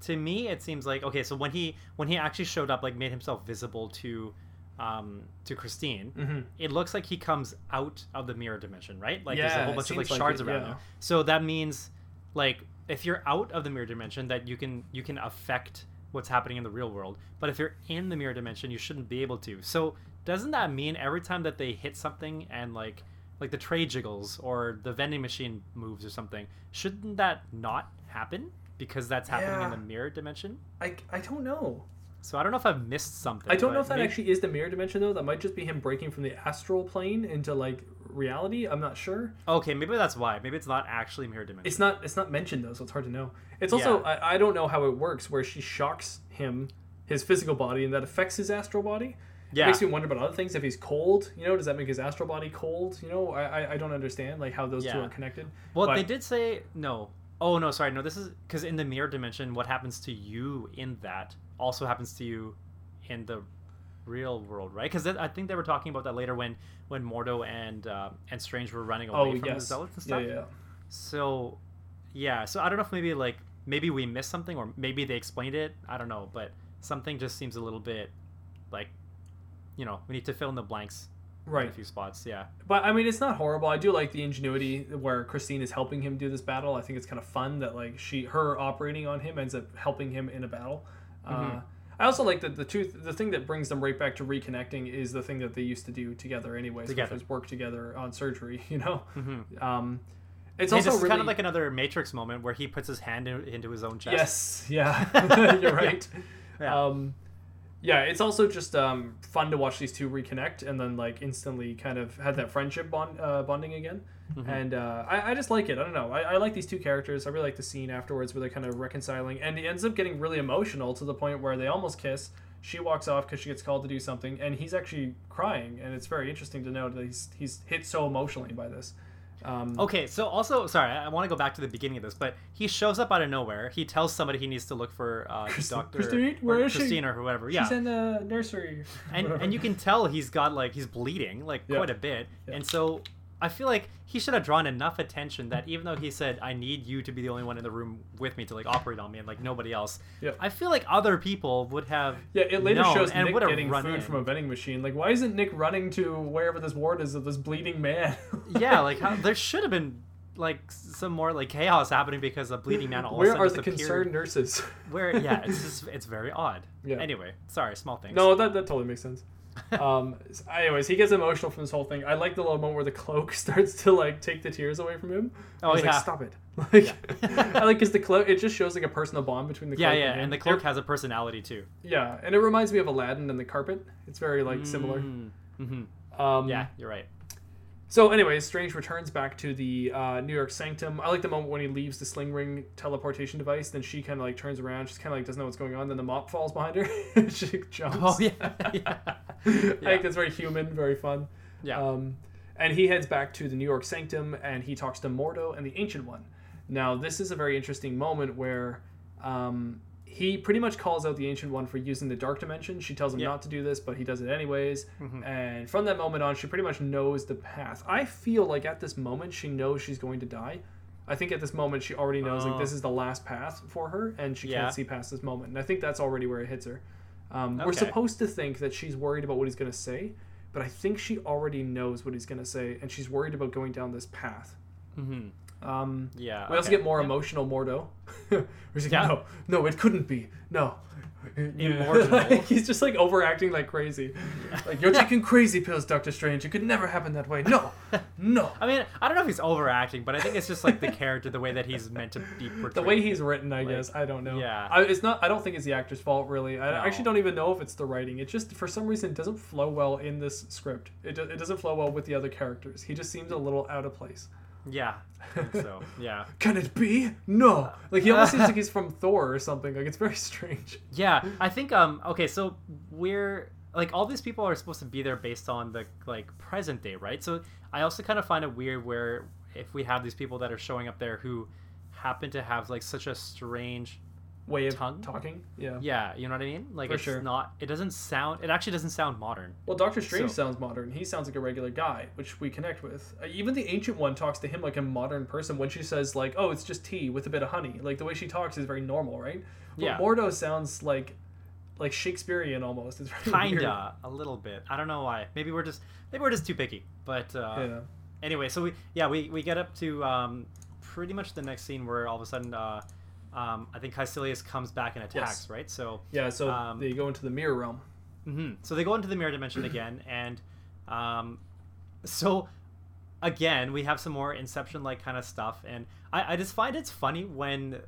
to me it seems like okay, so when he when he actually showed up, like made himself visible to um to Christine, Mm-hmm. it looks like he comes out of the mirror dimension, right? Like there's a whole bunch of like seems like shards it, around yeah. there. So that means like if you're out of the mirror dimension that you can you can affect what's happening in the real world. But if you're in the mirror dimension, you shouldn't be able to. So doesn't that mean every time that they hit something and like like the tray jiggles or the vending machine moves or something, shouldn't that not happen because that's happening in the mirror dimension? I, I don't know. So I don't know if I've missed something. I don't know if that maybe- actually is the mirror dimension though. That might just be him breaking from the astral plane into like reality. I'm not sure. Okay, maybe that's why. Maybe it's not actually mirror dimension. It's not it's not mentioned though, so it's hard to know. It's also Yeah. I, I don't know how it works where she shocks him, his physical body, and that affects his astral body. Yeah. It makes me wonder about other things. If he's cold, you know, does that make his astral body cold? You know, I I, I don't understand like how those two are connected. Well, But- they did say no. Oh no, sorry, no. This is because in the mirror dimension, what happens to you in that also happens to you in the real world, right? Because I think they were talking about that later when when Mordo and uh, and Strange were running away Oh from the yes. zealots and Yeah, stuff. yeah. So, yeah. So I don't know if maybe like maybe we missed something or maybe they explained it. I don't know, but something just seems a little bit like, you know, we need to fill in the blanks in Right. a few spots. Yeah. But I mean, it's not horrible. I do like the ingenuity where Christine is helping him do this battle. I think it's kind of fun that like she, her operating on him ends up helping him in a battle. Mm-hmm. Uh, I also like that the truth, the thing that brings them right back to reconnecting is the thing that they used to do together, anyways, Together. which was work together on surgery. You know, Mhm. um, it's also really kind of like another Matrix moment where he puts his hand in, into his own chest. yes, yeah, you're right. Yeah. Um, yeah, it's also just um, fun to watch these two reconnect and then like instantly kind of have that friendship bond uh, bonding again. Mm-hmm. And uh, I, I just like it. I don't know. I, I like these two characters. I really like the scene afterwards where they're kind of reconciling, and he ends up getting really emotional to the point where they almost kiss. She walks off because she gets called to do something, and he's actually crying. And it's very interesting to note that he's he's hit so emotionally by this. Um, Okay, so also, sorry, I want to go back to the beginning of this, but he shows up out of nowhere. He tells somebody he needs to look for uh, Doctor Christine? Where or is she? Or whoever. Yeah, She's in the nursery. and and you can tell he's got like he's bleeding like Yeah. quite a bit, Yeah. and so I feel like he should have drawn enough attention that even though he said I need you to be the only one in the room with me to like operate on me and like nobody else, Yeah. I feel like other people would have Yeah, it later shows Nick getting run food in. from a vending machine. Like, why isn't Nick running to wherever this ward is of this bleeding man? yeah, like how, there should have been like some more like chaos happening because a bleeding man all Where of a are the concerned nurses? Where yeah, it's just it's very odd. Yeah. Anyway, sorry, small things. no, that, that totally makes sense. um, anyways, he gets emotional from this whole thing. I like the little moment where the cloak starts to like take the tears away from him. Oh, He's yeah. like, stop it. Like, I like because the cloak. It just shows like a personal bond between the Yeah, cloak yeah, and, and the cloak It- has a personality too. yeah, and it reminds me of Aladdin and the carpet. It's very like similar. hmm Um, Yeah, you're right. So, anyways, Strange returns back to the uh, New York Sanctum. I like the moment when he leaves the sling ring teleportation device. Then she kind of like turns around. She's kind of like doesn't know what's going on. Then the mop falls behind her. she jumps. Oh yeah, yeah. I think that's very human, very fun. Yeah. Um, and he heads back to the New York Sanctum and he talks to Mordo and the Ancient One. Now, this is a very interesting moment where um, he pretty much calls out the Ancient One for using the Dark Dimension. She tells him Yeah. not to do this, but he does it anyways. Mhm. And from that moment on, she pretty much knows the path. I feel like at this moment, she knows she's going to die. I think at this moment, she already knows like Oh. this is the last path for her, and she Yeah. can't see past this moment. And I think that's already where it hits her. Um, We're supposed to think that she's worried about what he's going to say, but I think she already knows what he's going to say, and she's worried about going down this path. hmm Um, Yeah. we also get more emotional Mordo. Where he's like, Yeah. no, no, it couldn't be. No. Immortal. he's just like overacting like crazy. Like, you're taking crazy pills, Doctor Strange. It could never happen that way. No. No. I mean, I don't know if he's overacting, but I think it's just like the character, the way that he's meant to be portrayed. The way he's written, I Like, guess. I don't know. yeah. I, it's not. I don't think it's the actor's fault, really. I No. actually don't even know if it's the writing. It just, for some reason, doesn't flow well in this script. It, do, it doesn't flow well with the other characters. He just seems a little out of place. Yeah. I think so yeah. Can it be? No. Like he almost seems like he's from Thor or something. Like it's very strange. Yeah, I think um okay, so we're like all these people are supposed to be there based on the like present day, right? So I also kind of find it weird where if we have these people that are showing up there who happen to have like such a strange Way of Tongue? talking. Yeah. yeah, you know what I mean? Like For it's sure. not it doesn't sound it actually doesn't sound modern. Well, Doctor Strange So- sounds modern. He sounds like a regular guy, which we connect with. Uh, even the Ancient One talks to him like a modern person when she says like, "Oh, it's just tea with a bit of honey." Like the way she talks is very normal, right? But Yeah. Mordo sounds like like Shakespearean almost. It's very. Kinda a little bit. I don't know why. Maybe we're just maybe we're just too picky. But uh Yeah. anyway, so we yeah we, we get up to um, pretty much the next scene where all of a sudden uh, um, I think Kaecilius comes back and attacks, Yes. right? So Yeah. So Um, they go into the mirror realm. hmm so they go into the mirror dimension again, and um, so again we have some more Inception like kind of stuff, and I, I just find it's funny when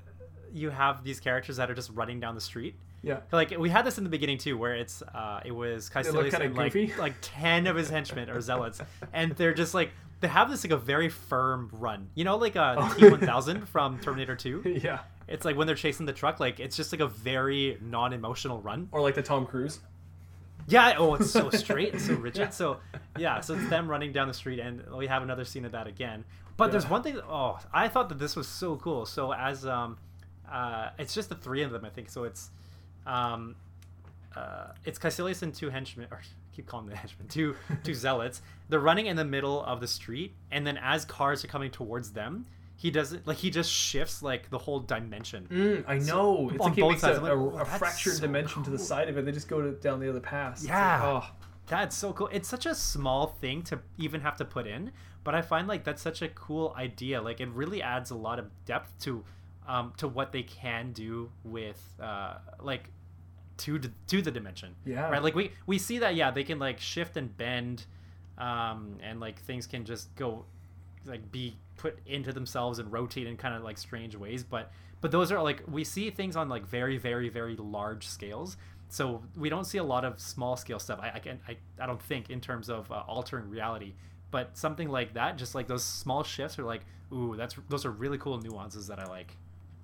you have these characters that are just running down the street. Yeah. Like we had this in the beginning too, where it's uh, it was Kaecilius and like goofy. like ten of his henchmen or zealots, and they're just like they have this like a very firm run. You know, like uh, Oh. T one thousand from Terminator Two. yeah. It's like when they're chasing the truck, like it's just like a very non emotional run. Or like the Tom Cruise. Yeah. Oh, it's so straight and so rigid. So yeah. So it's them running down the street, and we have another scene of that again. But there's one thing. Oh, I thought that this was so cool. So as um, uh, it's just the three of them, I think. So it's um, uh, it's Kaecilius and two henchmen, or keep calling them henchmen, two two zealots. They're running in the middle of the street, and then as cars are coming towards them, he doesn't like he just shifts like the whole dimension. Mm, I know. It's on like both makes sides, a, like, a, "Oh, a fractured so dimension to the side of it. They just go to, down the other pass. It's like, Yeah. oh. That's so cool. It's such a small thing to even have to put in, but I find like that's such a cool idea. Like it really adds a lot of depth to um to what they can do with uh like to to the dimension. Yeah. Right? Like we we see that yeah, they can like shift and bend um and like things can just go like be put into themselves and rotate in kind of like strange ways, but but those are like we see things on like very very very large scales so we don't see a lot of small scale stuff i, I can I, I don't think in terms of uh, altering reality but something like that just like those small shifts are like ooh that's those are really cool nuances that i like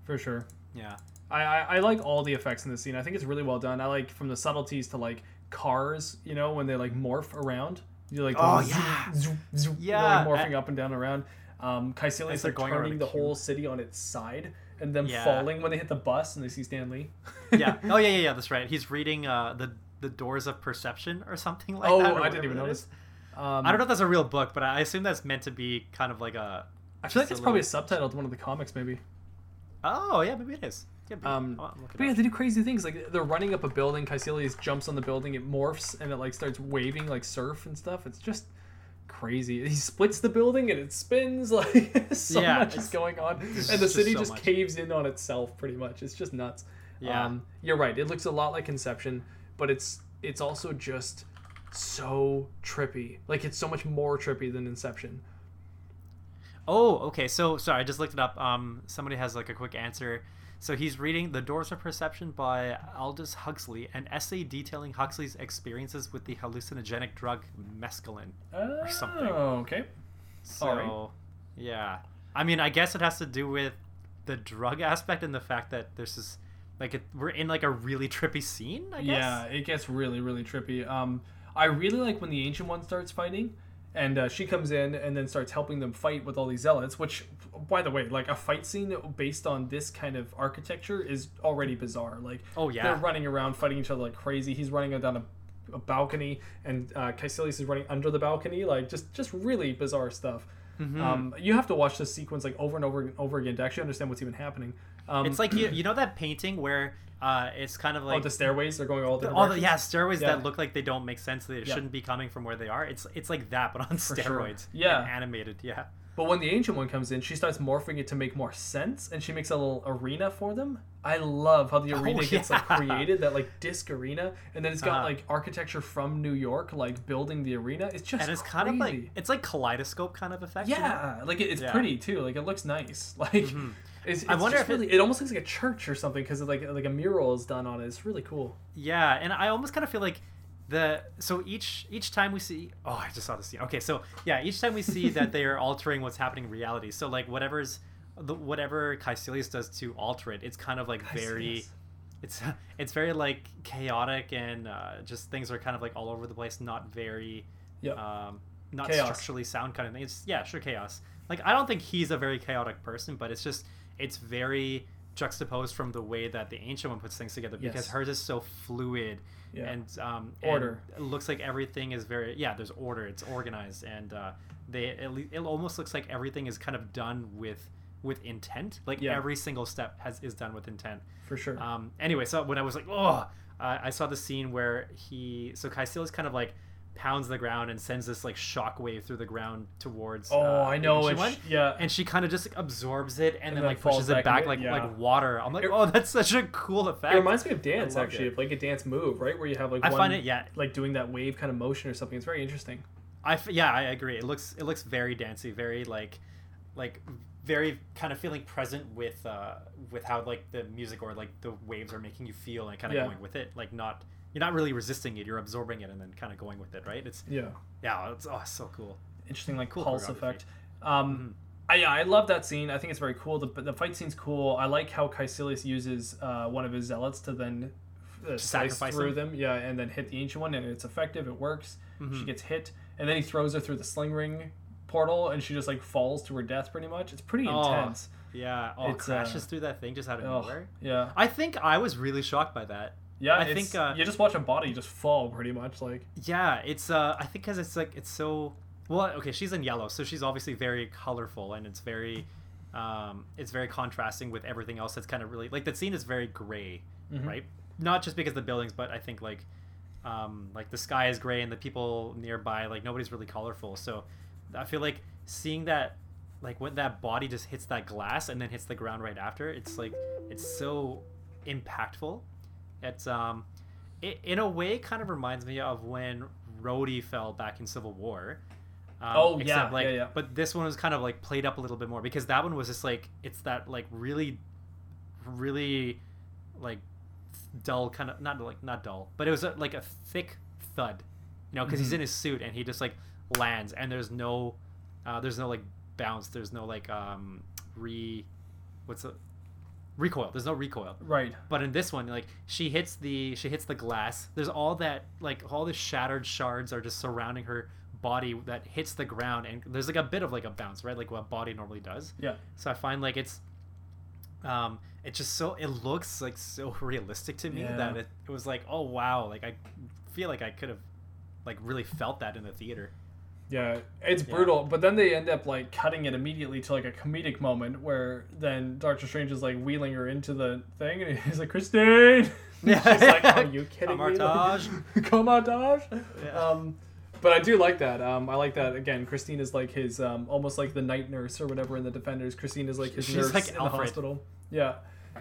For sure. yeah I, I, I like all the effects in this scene. I think it's really well done. I like from the subtleties to like cars, you know, when they like morph around. You like Oh, yeah. Yeah. like, morphing up and down around. Um, Kaecilius like going turning the whole city on its side and them Yeah. falling when they hit the bus and they see Stan Lee. yeah oh yeah yeah yeah that's right he's reading uh the the doors of perception or something like oh, that or I didn't even notice. Um, i don't know if that's a real book but i assume that's meant to be kind of like a I feel like it's probably a subtitle to one of the comics, maybe. oh yeah maybe it is be. Um, I'll- I'll look it But yeah, they do crazy things. Like they're running up a building. Kaecilius jumps on the building. It morphs and it like starts waving like surf and stuff. It's just crazy. He splits the building and it spins. Like so Yeah, much is going on, and the just city so just caves in on itself. Pretty much, it's just nuts. Yeah. Um, you're right. It looks a lot like Inception, but it's it's also just so trippy. Like it's so much more trippy than Inception. Oh, okay. So sorry, I just looked it up. Um, somebody has like a quick answer. So he's reading "The Doors of Perception" by Aldous Huxley, an essay detailing Huxley's experiences with the hallucinogenic drug mescaline. or something. Oh, okay. So, yeah. I mean, I guess it has to do with the drug aspect and the fact that there's this, like, it, we're in like a really trippy scene. I guess. Yeah, it gets really, really trippy. Um, I really like when the ancient one starts fighting, and uh, she comes in and then starts helping them fight with all these zealots. Which, by the way, like a fight scene based on this kind of architecture is already bizarre. Like, Oh, yeah. they're running around fighting each other like crazy. He's running down a, a balcony, and uh, Kaecilius is running under the balcony. Like, just, just really bizarre stuff. Mm-hmm. Um, you have to watch this sequence like over and over and over again to actually understand what's even happening. Um, It's like you, you know that painting where uh, it's kind of oh, like the stairways they're going all different all the yeah stairways Yeah. that look like they don't make sense. They Yeah. shouldn't be coming from where they are. It's it's like that, but on sure. steroids. Yeah. and animated. Yeah. But when the ancient one comes in, she starts morphing it to make more sense, and she makes a little arena for them. I love how the arena gets like created, that like disc arena, and then it's got Uh-huh. like architecture from New York, like building the arena. It's just And it's kind of like it's like kaleidoscope kind of effect. you know? yeah, like it, it's Yeah. pretty too. Like it looks nice. Like it's, it's I wonder if it- really, it almost looks like a church or something because like like a mural is done on it. It's really cool. Yeah, and I almost kind of feel like the so each each time we see oh I just saw the scene. Okay, so yeah, each time we see that they are altering what's happening in reality. So like whatever's the whatever Kaecilius does to alter it, it's kind of like very it's it's very like chaotic and uh, just things are kind of like all over the place, not very Yeah. um, not Chaos. structurally sound kind of thing. It's yeah, sure chaos. Like I don't think he's a very chaotic person, but it's just it's very juxtaposed from the way that the ancient one puts things together because Yes. hers is so fluid Yeah. and um and Order. it looks like everything is very yeah there's order it's organized and uh they it, it almost looks like everything is kind of done with with intent like Yeah. every single step has is done with intent For sure. um, anyway, so when I was like, oh, uh, I saw the scene where he, so Kaecilius kind of like pounds the ground and sends this like shockwave through the ground towards. oh, uh, I know. And one. sh- yeah. and she kind of just like, absorbs it and, then, then like pushes back it back like yeah. like water. I'm like, It- oh, that's such a cool effect. It reminds me of dance, actually, of like a dance move, right? Where you have like I one, find it, yeah. like doing that wave kind of motion or something. It's very interesting. I f- yeah, I agree. It looks it looks very dancey, very like like very kind of feeling present with uh with how like the music or like the waves are making you feel and kind of Yeah. going with it. Like not you're not really resisting it, you're absorbing it and then kind of going with it, right? It's Yeah. yeah, it's oh, so cool. Interesting, like Cool pulse effect. Um, I, yeah, I love that scene. I think it's very cool. The, the fight scene's cool. I like how Kaecilius uses uh, one of his zealots to then uh, slice sacrifice through them? them. Yeah, and then hit the ancient one, and it's effective. It works. Mm-hmm. She gets hit, and then he throws her through the sling ring portal, and she just like falls to her death. Pretty much, it's pretty Oh, intense. Yeah. Oh, It's, crashes uh, through that thing just out of Oh, nowhere. yeah, I think I was really shocked by that. Yeah. I think, uh, you just watch a body just fall, pretty much. Like, Yeah, it's uh I think cuz it's like it's so well, okay, she's in yellow, so she's obviously very colorful and it's very um it's very contrasting with everything else that's kind of really like that scene is very gray, Mhm. right? Not just because of the buildings, but I think like um like the sky is gray and the people nearby like nobody's really colorful. So I feel like seeing that like when that body just hits that glass and then hits the ground right after, it's like it's so impactful. It's um it, in a way kind of reminds me of when Rhodey fell back in Civil War. Um, Oh, yeah, like, yeah, yeah. But this one was kind of like played up a little bit more because that one was just like it's that like really, really, like dull kind of not like not dull, but it was a, like a thick thud, you know, because he's Mhm. in his suit and he just like lands and there's no, uh, there's no like bounce, there's no like um re, what's the recoil? There's no recoil. right. But in this one, like she hits the she hits the glass. There's all that like all the shattered shards are just surrounding her body that hits the ground, and there's like a bit of like a bounce, right? Like what a body normally does. Yeah. So I find like it's, um, it's just so it looks like so realistic to me Yeah. that it, it was like oh wow, like I feel like I could have like really felt that in the theater. Yeah, it's Yeah. brutal. But then they end up like cutting it immediately to like a comedic moment where then Doctor Strange is like wheeling her into the thing, and he's like, "Christine." Yeah. She's like, "Are you kidding me?" Kamar-Taj. Like, Kamar-Taj. Yeah. Um, but I do like that. Um, I like that again. Christine is like his um, almost like the night nurse or whatever in the Defenders. Christine is like his She's nurse like in the hospital. Yeah.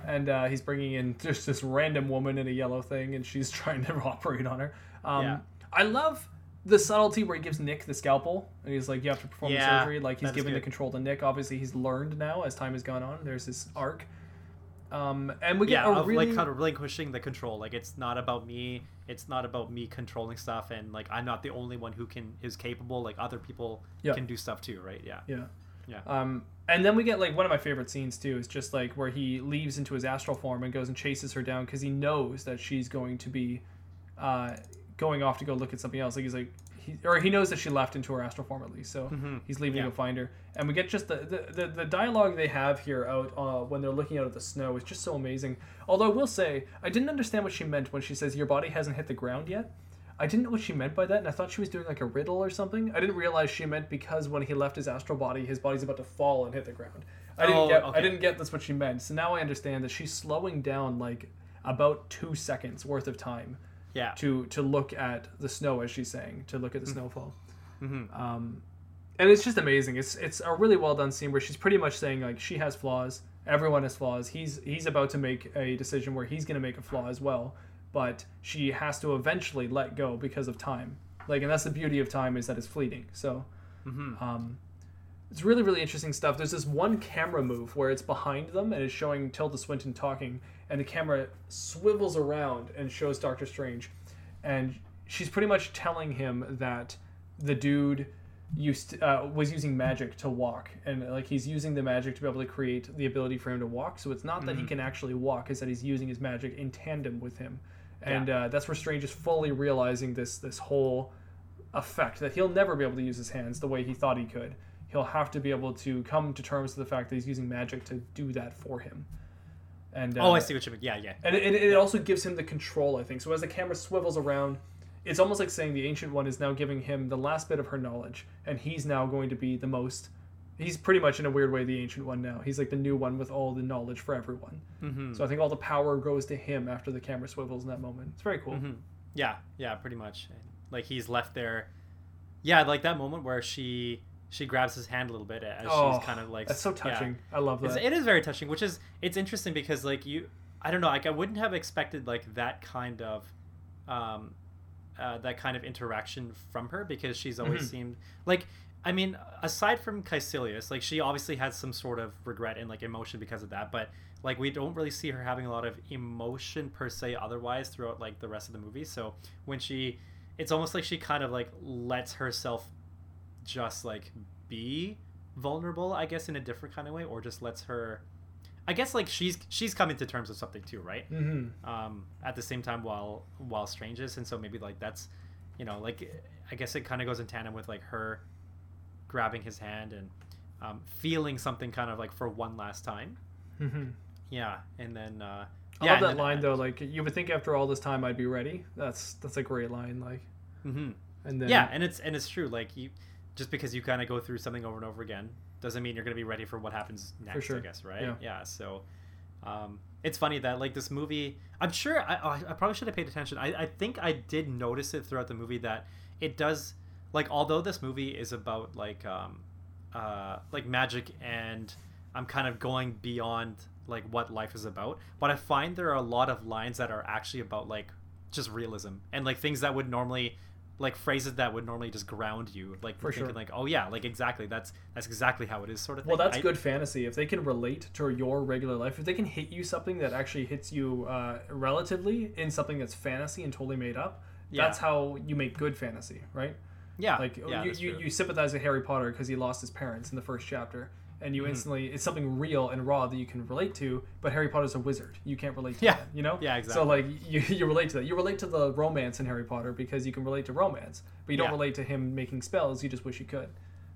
And uh, he's bringing in just this random woman in a yellow thing, and she's trying to operate on her. Um, Yeah. I love the subtlety where he gives Nick the scalpel, and he's like, "You have to perform the surgery." Like he's giving the control to Nick. Obviously, he's learned now as time has gone on. There's this arc, um, and we get yeah, a of really like kind of relinquishing the control. Like it's not about me. It's not about me controlling stuff, and like I'm not the only one who can is capable. Like other people Yeah. can do stuff too, right? Yeah. Yeah. Yeah. Um, and then we get like one of my favorite scenes too is just like where he leaves into his astral form and goes and chases her down because he knows that she's going to be uh, going off to go look at something else. Like he's like, he, or he knows that she left into her astral form at least, so Mhm. he's leaving Yeah. to go find her. And we get just the the, the, the dialogue they have here out uh, when they're looking out at the snow is just so amazing. Although I will say I didn't understand what she meant when she says your body hasn't hit the ground yet. I didn't know what she meant by that, and I thought she was doing like a riddle or something. I didn't realize she meant because when he left his astral body, his body's about to fall and hit the ground. I didn't Oh, get. I didn't get that's what she meant. So now I understand that she's slowing down like about two seconds worth of time Yeah. to to look at the snow as she's saying to look at the snowfall. Mhm. Um, and it's just amazing. It's it's a really well done scene where she's pretty much saying like she has flaws. Everyone has flaws. He's he's about to make a decision where he's going to make a flaw as well, but she has to eventually let go because of time. Like, and that's the beauty of time is that it's fleeting. So, Mhm. um, it's really really interesting stuff. There's this one camera move where it's behind them and it's showing Tilda Swinton talking, and the camera swivels around and shows Doctor Strange, and she's pretty much telling him that the dude used uh, was using magic to walk, and like he's using the magic to be able to create the ability for him to walk. So it's not that he can actually walk; is that he's using his magic in tandem with him, and uh, that's where Strange is fully realizing this this whole effect that he'll never be able to use his hands the way he thought he could. He'll have to be able to come to terms with the fact that he's using magic to do that for him. And Oh, uh, I see what you mean. Yeah, yeah. and it, it also gives him the control, I think. So as the camera swivels around, it's almost like saying the ancient one is now giving him the last bit of her knowledge, and he's now going to be the most. He's pretty much in a weird way the ancient one now. He's like the new one with all the knowledge for everyone. Mm-hmm. So I think all the power goes to him after the camera swivels in that moment. It's very cool. hmm Yeah, yeah, pretty much. Like he's left there. Yeah, like that moment where she she grabs his hand a little bit as Oh, she's kind of like That's so yeah. touching. I love It's, that. it is very touching, which is it's interesting because like you, I don't know, like I wouldn't have expected like that kind of, um, uh, that kind of interaction from her because she's always Mhm. seemed like. I mean, aside from Kaecilius, like she obviously has some sort of regret and like emotion because of that, but like we don't really see her having a lot of emotion per se otherwise throughout like the rest of the movie. So when she, it's almost like she kind of like lets herself just like be vulnerable, I guess, in a different kind of way, or just lets her. I guess like she's she's coming to terms with something too, right? Mm-hmm. Um, at the same time, while while Strange is, and so maybe like that's, you know, like I guess it kind of goes in tandem with like her grabbing his hand and um, feeling something kind of like for one last time. Mm-hmm. Yeah, and then uh, I yeah, love that then- line though. Like you would think after all this time I'd be ready. That's that's a great line. Like, Mhm. and then yeah and it's and it's true like you just because you kind of go through something over and over again doesn't mean you're going to be ready for what happens next sure. i guess right Yeah. so um, it's funny that like this movie i'm sure i, oh, I probably should have paid attention I, I think i did notice it throughout the movie that it does like although this movie is about like um uh like magic and i'm kind of going beyond like what life is about but i find there are a lot of lines that are actually about like just realism and like things that would normally like phrases that would normally just ground you like For thinking sure. like oh yeah like exactly that's that's exactly how it is sort of thing Well, that's I- good fantasy. If they can relate to your regular life, if they can hit you something that actually hits you uh, relatively in something that's fantasy and totally made up, Yeah. that's how you make good fantasy, right? yeah Like yeah, you, you, you sympathize with Harry Potter because he lost his parents in the first chapter, and Mm-hmm. you instantly it's something real and raw that you can relate to. But Harry Potter's a wizard; you can't relate to Yeah. that. You know? Yeah, exactly. So like you, you relate to that. You relate to the romance in Harry Potter because you can relate to romance, but you don't Yeah. relate to him making spells. You just wish you could.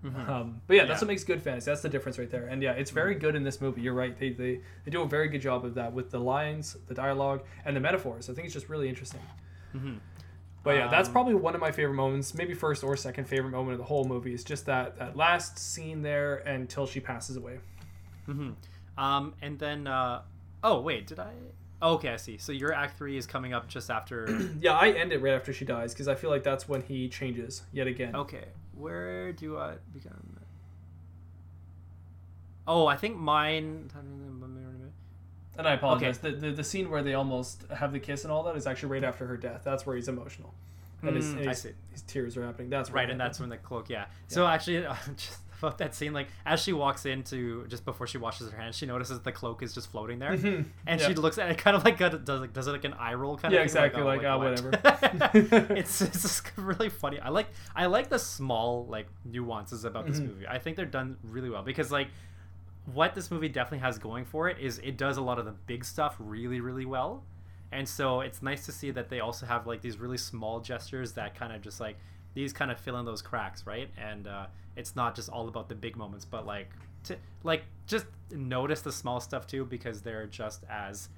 Um, but yeah, that's Yeah. what makes good fantasy. That's the difference right there. And yeah, it's very good in this movie. You're right. They, they they do a very good job of that with the lines, the dialogue, and the metaphors. I think it's just really interesting. But yeah, that's Um, probably one of my favorite moments, maybe first or second favorite moment of the whole movie. Is just that that last scene there until she passes away. Um, and then, uh, oh wait, did I? Oh, okay, I see. So your act three is coming up just after. Yeah, I end it right after she dies because I feel like that's when he changes yet again. okay, where do I become? Oh, I think mine. And I apologize. The, the the scene where they almost have the kiss and all that is actually right after her death. That's where he's emotional. And his, Mm, and his, see. his tears are happening. That's Right, and that's when the cloak. Yeah. So actually, just about that scene, like as she walks into just before she washes her hands, she notices the cloak is just floating there, Mhm. and Yeah. she looks at it, kind of like does like does it like an eye roll kind Yeah, of thing, exactly, like, ah, what? whatever. it's it's just really funny. I like I like the small like nuances about this Mhm. movie. I think they're done really well because like what this movie definitely has going for it is it does a lot of the big stuff really really well. And so it's nice to see that they also have like these really small gestures that kind of just like these kind of fill in those cracks right? And uh, it's not just all about the big moments but like to like just notice the small stuff too because they're just as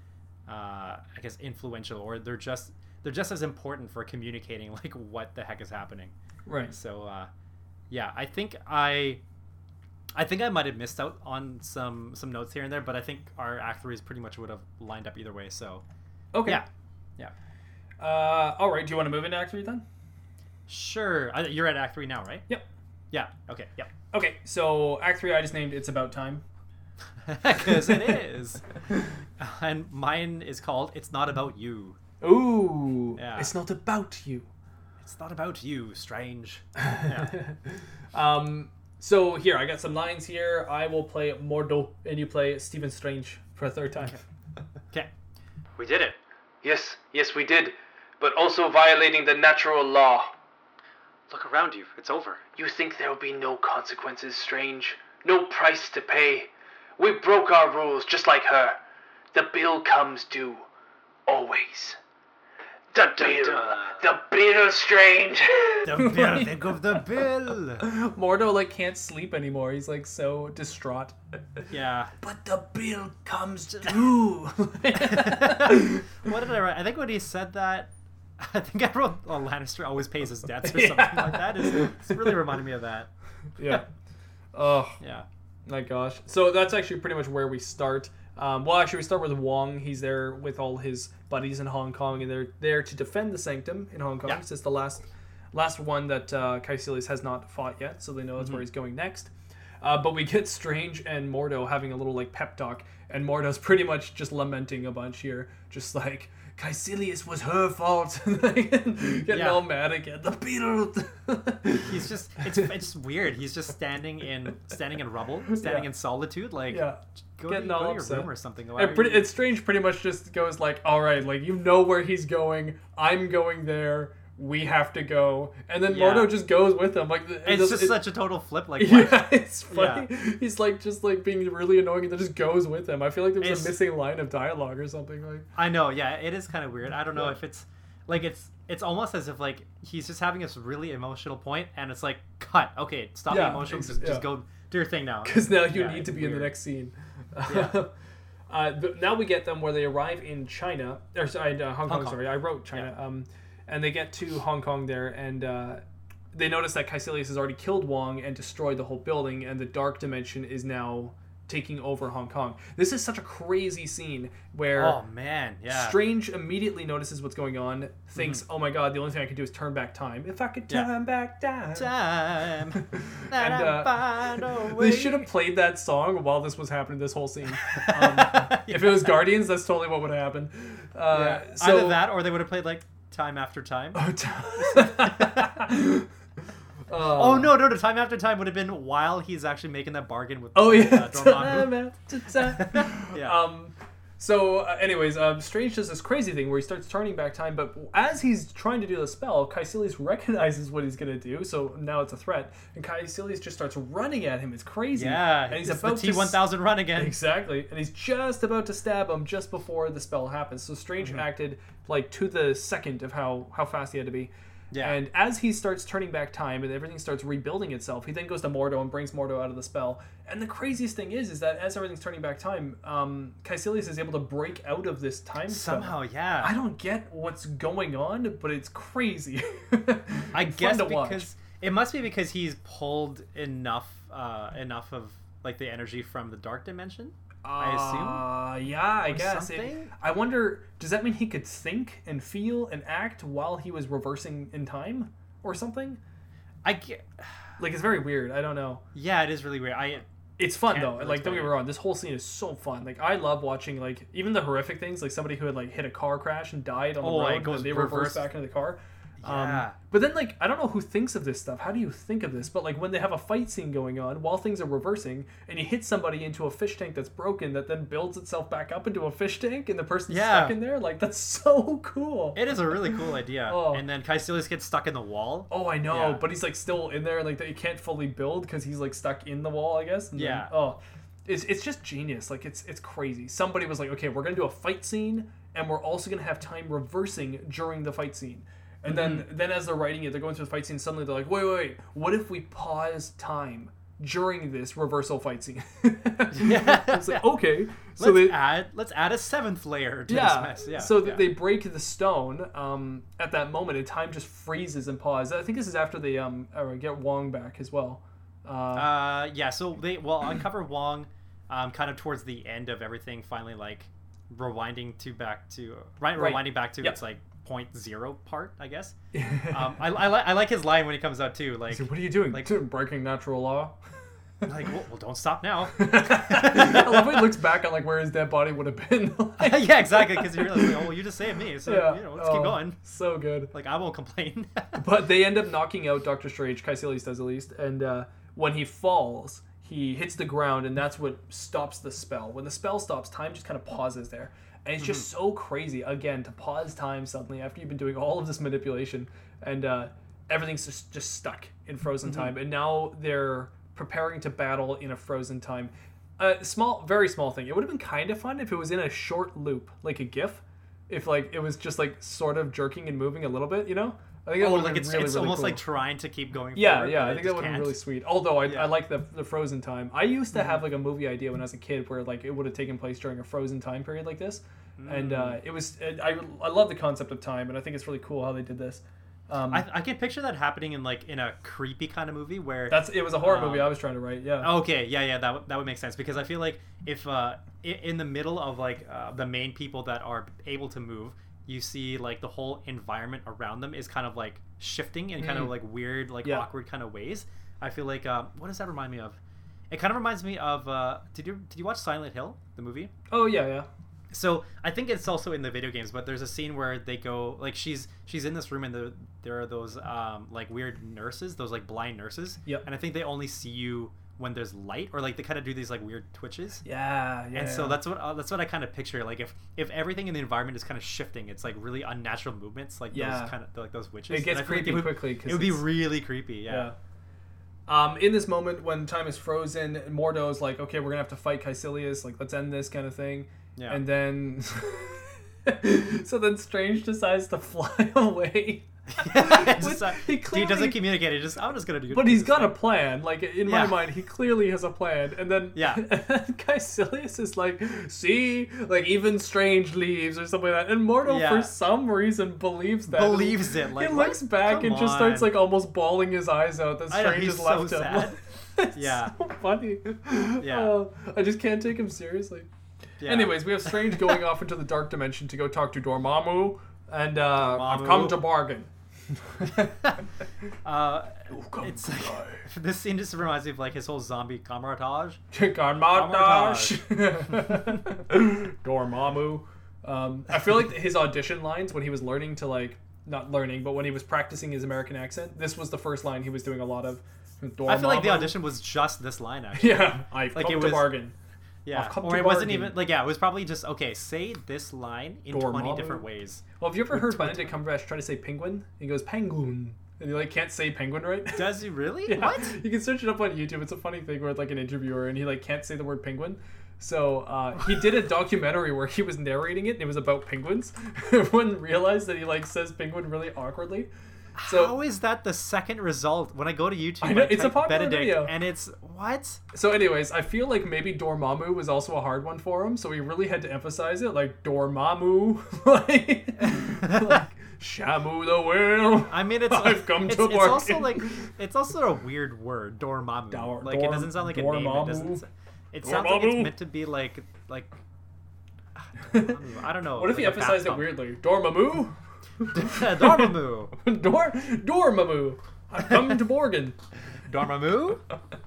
uh, i guess influential or they're just they're just as important for communicating like what the heck is happening. Right. so uh, yeah, I think I I think I might have missed out on some some notes here and there, but I think our act threes pretty much would have lined up either way. So Okay. yeah, yeah, Uh, all right. Do you want to move into Act Three then? sure. I, you're at act three now, right? Yep. Yeah. Okay. Yep. Okay. So Act Three, I just named "It's About Time." Because it is, and mine is called "It's Not About You." Ooh. Yeah. It's not about you. It's not about you, strange. Yeah. um. So here, I got some lines here. I will play Mordo, and you play Stephen Strange for a third time. Okay. We did it. Yes, yes, we did. But also violating the natural law. Look around you. It's over. You think there will be no consequences, Strange? No price to pay? We broke our rules just like her. The bill comes due. Always. The bill. The bill, Strange. The bill. Think of the bill. Mordo like can't sleep anymore. He's like so distraught. Yeah. But the bill comes due. what did I write? I think when he said that, I think I wrote oh, Lannister always pays his debts or something Yeah. like that. It's, it's really reminding me of that. yeah. Oh Yeah. my gosh. So that's actually pretty much where we start. Um, well, actually, we start with Wong. He's there with all his buddies in Hong Kong, and they're there to defend the Sanctum in Hong Kong. Yeah. It's the last, last one that uh, Kaecilius has not fought yet, so they know that's where Mm-hmm. he's going next. Uh, but we get Strange and Mordo having a little like pep talk, and Mordo's pretty much just lamenting a bunch here, just like Kaecilius was her fault, getting Yeah. all mad again. The beetle. He's just it's it's weird. He's just standing in standing in rubble, standing Yeah. in solitude. Like yeah. go, Getting to, go all to your upset. room or something. And pretty, you- it's strange. Pretty much just goes like, all right, like you know where he's going. I'm going there. We have to go, and then Yeah. Mordo just goes with them. Like It's does- just it- such a total flip. Like, what? yeah, it's funny. He's like just like being really annoying, and then just goes with him. I feel like there's It's- a missing line of dialogue or something. Like I know, yeah, it is kind of weird. I don't know Yeah. if it's like it's it's almost as if like he's just having this really emotional point, and it's like cut. Okay, stop Yeah, being emotional. Just, yeah. just go do your thing now. because now you Yeah, need to be in the next scene. Yeah. uh, but now we get them where they arrive in China, or sorry, uh, Hong, Kong, Kong. Sorry, I wrote China. Um, and they get to Hong Kong there, and uh, they notice that Kaecilius has already killed Wong and destroyed the whole building, and the Dark Dimension is now taking over Hong Kong. This is such a crazy scene where. Oh man, yeah. Strange immediately notices what's going on, thinks, "Oh my god, the only thing I can do is turn back time. If I could Yeah. turn back time." Time. And, uh, find a They should have played that song while this was happening. This whole scene. Um, If it was Guardians, that's totally what would happen. Uh, Yeah. so, Either that, or they would have played like time after time. Oh, t- Oh no, no, no! Time after time would have been while he's actually making that bargain with. Oh yeah. uh, Time after time. Yeah. Um. So, uh, anyways, um, Strange does this crazy thing where he starts turning back time, but as he's trying to do the spell, Kaecilius recognizes what he's gonna do, so now it's a threat, and Kaecilius just starts running at him. It's crazy. yeah, and he's it's about the to T one thousand run again. Exactly, and he's just about to stab him just before the spell happens. So Strange Mm-hmm. acted like to the second of how how fast he had to be. Yeah. And as he starts turning back time and everything starts rebuilding itself, he then goes to Mordo and brings Mordo out of the spell. And the craziest thing is, is that as everything's turning back time, um, Kaecilius is able to break out of this time spell. Somehow, yeah. I don't get what's going on, but it's crazy. I guess to watch. because it must be because he's pulled enough, uh, enough of like the energy from the dark dimension. I assume. Uh, yeah, I Or guess. It- I wonder, does that mean he could think and feel and act while he was reversing in time or something? I get, Like, it's very weird. I don't know. yeah, it is really weird. I It's fun though. Like, don't get me wrong. This whole scene is so fun. Like, I love watching like even the horrific things, like somebody who had like hit a car crash and died on the Oh, road, and they reverse. reverse back into the car. Yeah. Um, but then, like, I don't know who thinks of this stuff. How do you think of this? But like, when they have a fight scene going on while things are reversing, and you hit somebody into a fish tank that's broken, that then builds itself back up into a fish tank, and the person's Yeah. stuck in there, like that's so cool. it is a really cool idea. Oh. And then Kaecilius gets stuck in the wall. Oh, I know, Yeah. but he's like still in there, like he can't fully build because he's like stuck in the wall, I guess. and then- Yeah. oh, it's it's just genius. Like it's it's crazy. Somebody was like, okay, we're gonna do a fight scene, and we're also gonna have time reversing during the fight scene. And then Mm-hmm. then as they're writing it, they're going through the fight scene. Suddenly they're like, wait, wait, wait. What if we pause time during this reversal fight scene? Yeah. it's like okay. So let's they, add let's add a seventh layer to yeah. this mess. Yeah. So yeah. they break the stone um, at that moment, and time just freezes and pauses. I think this is after they um, uh, get Wong back as well. Uh, Uh, yeah. So they well uncover Wong, um, kind of towards the end of everything. Finally, like rewinding to back to right, Right. rewinding back to Yep. its like point zero part, I guess. Um, I, I, li- I like his line when he comes out too. Like, so what are you doing? like- Like breaking natural law. like well, well, don't stop now. I love when he looks back on like where his dead body would have been. Like, yeah, exactly. Because you're like, oh, well, you just saved me, so yeah. you know, let's Oh, keep going. So good. Like, I won't complain. But they end up knocking out Doctor Strange. Kaecilius does at least, and uh, when he falls, he hits the ground, and that's what stops the spell. When the spell stops, time just kind of pauses there, and it's just so crazy. Again, to pause time suddenly after you've been doing all of this manipulation, and uh, everything's just just stuck in frozen time, and now they're preparing to battle in a frozen time. A small, very small thing. It would have been kind of fun if it was in a short loop, like a GIF. If like it was just like sort of jerking and moving a little bit, you know. I think that oh, like it's, really, it's really almost cool. like trying to keep going. Yeah, forward, yeah, I think that would have really sweet. Although I, Yeah. Mm-hmm. I like the the frozen time. I used to have like a movie idea when I was a kid where like it would have taken place during a frozen time period like this, and Mm. uh, it was it, I I love the concept of time, and I think it's really cool how they did this. Um, I, I can picture that happening in like in a creepy kind of movie where that's it was a horror Um, movie I was trying to write. Yeah. Okay, yeah, yeah, that would that would make sense because I feel like if uh, in the middle of like uh, the main people that are able to move, you see like the whole environment around them is kind of like shifting in kind of Mm. like weird, like Yeah. awkward kind of ways. I feel like uh, what does that remind me of? It kind of reminds me of uh, did you did you watch Silent Hill the movie? Oh yeah, yeah. So I think it's also in the video games, but there's a scene where they go like she's she's in this room and the, there are those um, like weird nurses, those like blind nurses. Yep. And I think they only see you when there's light, or like they kind of do these like weird twitches. Yeah, yeah. And so that's what uh, that's what I kind of picture. Like if if everything in the environment is kind of shifting, it's like really unnatural movements, like Yeah. those kind of like those witches. It gets feel like creepy would, quickly 'cause It would be really creepy. yeah. Yeah. Um, in this moment when time is frozen, Mordo's like, okay, we're gonna have to fight Kaecilius. Like, let's end this kind of thing. Yeah. And then, so then Strange decides to fly away. It's With- just, uh, he clearly- doesn't communicate. He just I'm just gonna do. But he's got a plan. Like in my mind, he clearly has a plan. And then Yeah. Kaecilius is like, see, like even Strange leaves or something like that. And Mordo Yeah. for some reason believes that. Believes it, like, he looks back and just starts like almost bawling his eyes out that Strange has so left him. it's Yeah. so funny. Yeah. Oh, I just can't take him seriously. Yeah. Anyways, we have Strange going off into the dark dimension to go talk to Dormammu, and uh, I've come to bargain. uh, it's like, this scene just reminds me of like his whole zombie camaraderie. Kamar-Taj. Dormammu. Um, I feel like his audition lines when he was learning to like not learning, but when he was practicing his American accent, this was the first line he was doing a lot of. I feel like the audition was just this line actually. Yeah, I've Like, come it to was- bargain. Yeah, I've come or to it wasn't even like yeah, it was probably just okay. Say this line in twenty different ways. Well, have you ever heard Benedict Cumberbatch try to say penguin? He goes penguin, and he like can't say penguin right. Does he really? Yeah. What? You can search it up on YouTube. It's a funny thing where it's like an interviewer and he like can't say the word penguin. So uh, he did a documentary where he was narrating it and it was about penguins. Everyone realized that he like says penguin really awkwardly. So How is that the second result when I go to YouTube? I know, it's a popular Benedict, video. and it's what? so anyways, I feel like maybe Dormammu was also a hard one for him, so he really had to emphasize it, like Dormammu, like, like Shamu the whale. I mean, it's I've come it's, to it's also like it's also a weird word, Dormammu. Dor- like it doesn't sound like a name. It doesn't. It sounds like it's meant to be like like. I don't know. What if he like a emphasized it weirdly? Dormammu? Dormammu. Dor Dormammu. I've come to Borgin. Dormammu.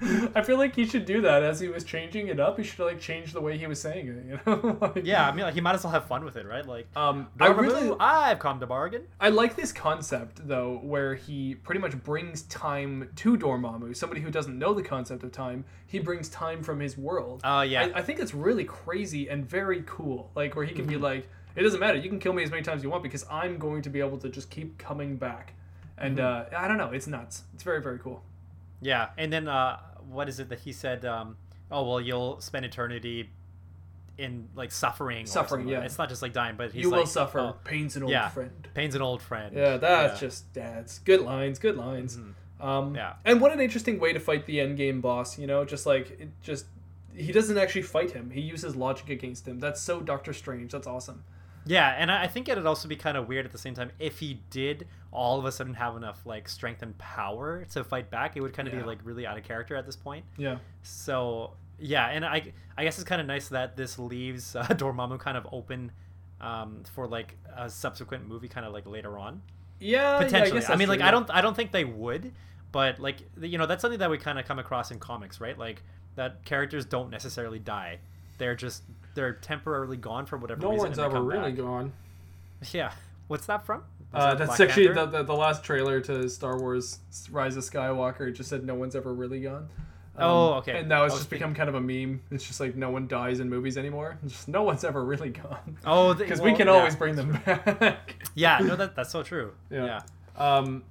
I feel like he should do that as he was changing it up. He should like change the way he was saying it. You know? Like- Yeah, I mean, like, he might as well have fun with it, right? Like, Um, I really, I've come to bargain. I like this concept though, where he pretty much brings time to Dormammu, somebody who doesn't know the concept of time. He brings time from his world. Oh, yeah. I, I think it's really crazy and very cool. Like where he can Mm-hmm. be like, it doesn't matter. You can kill me as many times as you want because I'm going to be able to just keep coming back. And Mm-hmm. uh, I don't know. It's nuts. It's very very cool. Yeah, and then uh, what is it that he said? Um, oh well, you'll spend eternity in like suffering. Suffering, yeah. It's not just like dying, but he's you will like, suffer. oh, Pain's an old yeah. friend. Pain's an old friend. Yeah, that's Yeah. just that's good lines, good lines. Um, Yeah. And what an interesting way to fight the end game boss. You know, just like it just he doesn't actually fight him. He uses logic against him. That's so Doctor Strange. That's awesome. Yeah, and I think it'd also be kind of weird at the same time if he did all of a sudden have enough like strength and power to fight back. It would kind of Yeah. be like really out of character at this point. Yeah. So yeah, and I I guess it's kind of nice that this leaves uh, Dormammu kind of open um, for like a subsequent movie, kind of like later on. Yeah. potentially. Yeah, I, I, mean, like I don't, I don't think they would, but like you know, that's something that we kind of come across in comics, right? Like that characters don't necessarily die; they're just they're temporarily gone for whatever No reason. one's they ever really back. gone. Yeah, what's that from? Uh, that that's Black actually the, the, the last trailer to Star Wars Rise of Skywalker. It just said no one's ever really gone. Um, Oh, okay. And now it's just become kind of a meme. It's just like no one dies in movies anymore. It's just no one's ever really gone. Oh, because we can yeah. always bring them back. Yeah, no, that that's so true. Yeah. yeah. Um.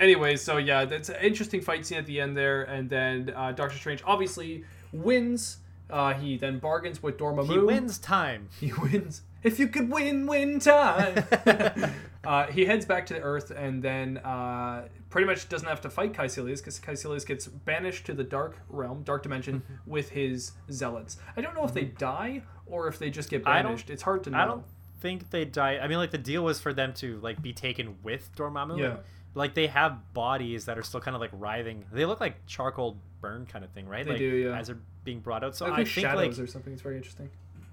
Anyway, so yeah, that's an interesting fight scene at the end there, and then uh, Doctor Strange obviously wins. Uh, he then bargains with Dormammu. He wins time. He wins. If you could win, win time. uh, he heads back to the Earth and then uh, pretty much doesn't have to fight Kaecilius because Kaecilius gets banished to the Dark Realm, Dark Dimension, with his zealots. I don't know if they die or if they just get banished. It's hard to know. I don't think they die. I mean, like the deal was for them to like be taken with Dormammu. Yeah. and, like they have bodies that are still kind of like writhing. They look like charcoal burn kind of thing, right? They like, do, yeah. As they're being brought out. So I with think shadows like or something. It's very interesting.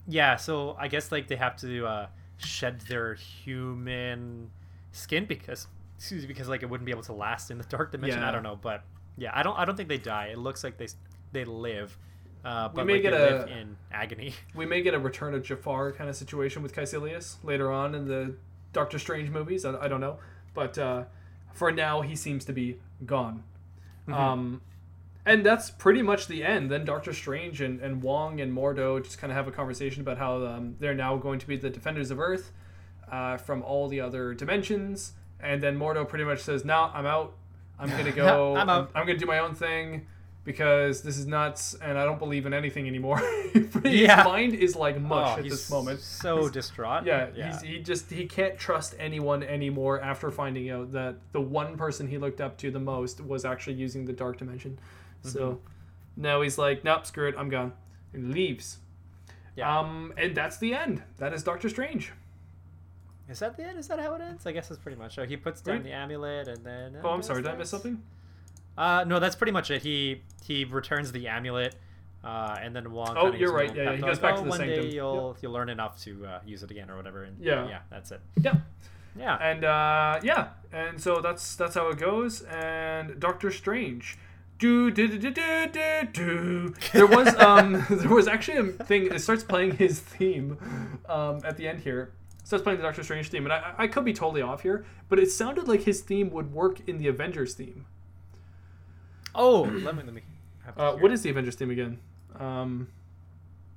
yeah. So I guess like they have to uh, shed their human skin because excuse me because like it wouldn't be able to last in the dark dimension. Yeah. I don't know, but yeah, I don't I don't think they die. It looks like they they live. Uh, but may like, get they a- live in agony. We may get a Return of Jafar kind of situation with Kaecilius later on in the Doctor Strange movies. I, I don't know, but uh, for now he seems to be gone. Mm-hmm. Um, and that's pretty much the end. Then Doctor Strange and, and Wong and Mordo just kind of have a conversation about how um, they're now going to be the defenders of Earth uh, from all the other dimensions. And then Mordo pretty much says, "No, I'm out. I'm gonna go. I'm out. I'm, gonna do my own thing because this is nuts, and I don't believe in anything anymore." His Yeah. mind is like mush Oh, at this moment. so distraught. Yeah, He's, he just he can't trust anyone anymore after finding out that the one person he looked up to the most was actually using the dark dimension. So Mm-hmm. now he's like, nope, screw it, I'm gone, and leaves. Yeah. Um, and that's the end. That is Doctor Strange. Is that the end? Is that how it ends? I guess that's pretty much. So he puts down Right. the amulet and then. Oh, I'm sorry, did I miss something? Uh, no, that's pretty much it. He he returns the amulet, uh, and then Wong. Oh, you're gives him a right. Yeah, yeah, he goes talk, back "Oh, to the one sanctum." day you'll you'll learn enough to uh, use it again or whatever. And Yeah. yeah, that's it. Yeah. Yeah. And uh, yeah, and so that's that's how it goes. And Doctor Strange. Do do do do do do. There was um there was actually a thing. It starts playing his theme um, at the end here. It starts playing the Doctor Strange theme, and I I could be totally off here, but it sounded like his theme would work in the Avengers theme. Oh, let me let me. Uh, what is the Avengers theme again? Um,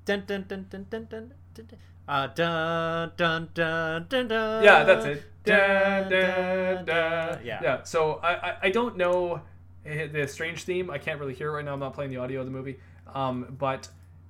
Dun dun dun dun dun dun dun. dun. Uh, dun dun dun dun dun. yeah, that's it. Dun, da, dun, dun. Yeah. Yeah. So I, I, I don't know eh, the strange theme. I can't really hear it right now. I'm not playing the audio of the movie. Um, but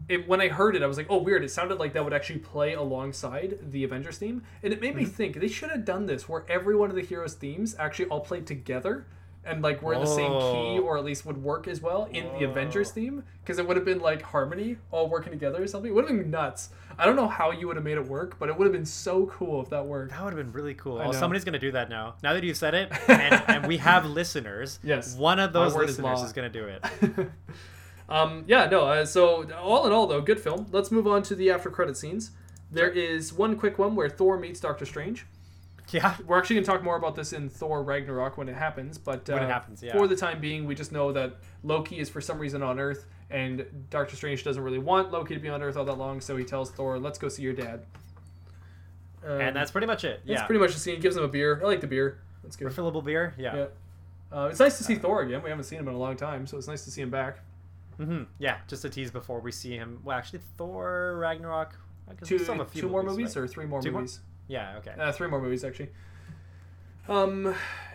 it, when I heard it, I was like, oh, weird. It sounded like that would actually play alongside the Avengers theme, and it made me think they should have done this where every one of the heroes' themes actually all played together. And like were in the same key, or at least would work as well in the Avengers theme, because it would have been like harmony, all working together or something. It would have been nuts. I don't know how you would have made it work, but it would have been so cool if that worked. That would have been really cool. Oh, somebody's gonna do that now. Now that you've said it, and, and we have listeners. Yes. One of those word is listeners is gonna do it. um, yeah, no. Uh, so all in all, though, good film. Let's move on to the after credit scenes. There is one quick one where Thor meets Doctor Strange. Yeah. We're actually going to talk more about this in Thor Ragnarok when it happens, but uh, When it happens, yeah. for the time being, we just know that Loki is for some reason on Earth, and Doctor Strange doesn't really want Loki to be on Earth all that long, so he tells Thor, "Let's go see your dad." Um, And that's pretty much it. that's Yeah. pretty much the scene. Gives him a beer. I like the beer. That's good. Refillable beer. Yeah. Yeah. Uh, it's nice to see Thor again. We haven't seen him in a long time, so it's nice to see him back. hmm Yeah. Just a tease before we see him. Well, actually, Thor Ragnarok. Two, we still have a few two more movies right? or three more Two more? movies? Yeah. Okay. Uh, three more movies actually. Um,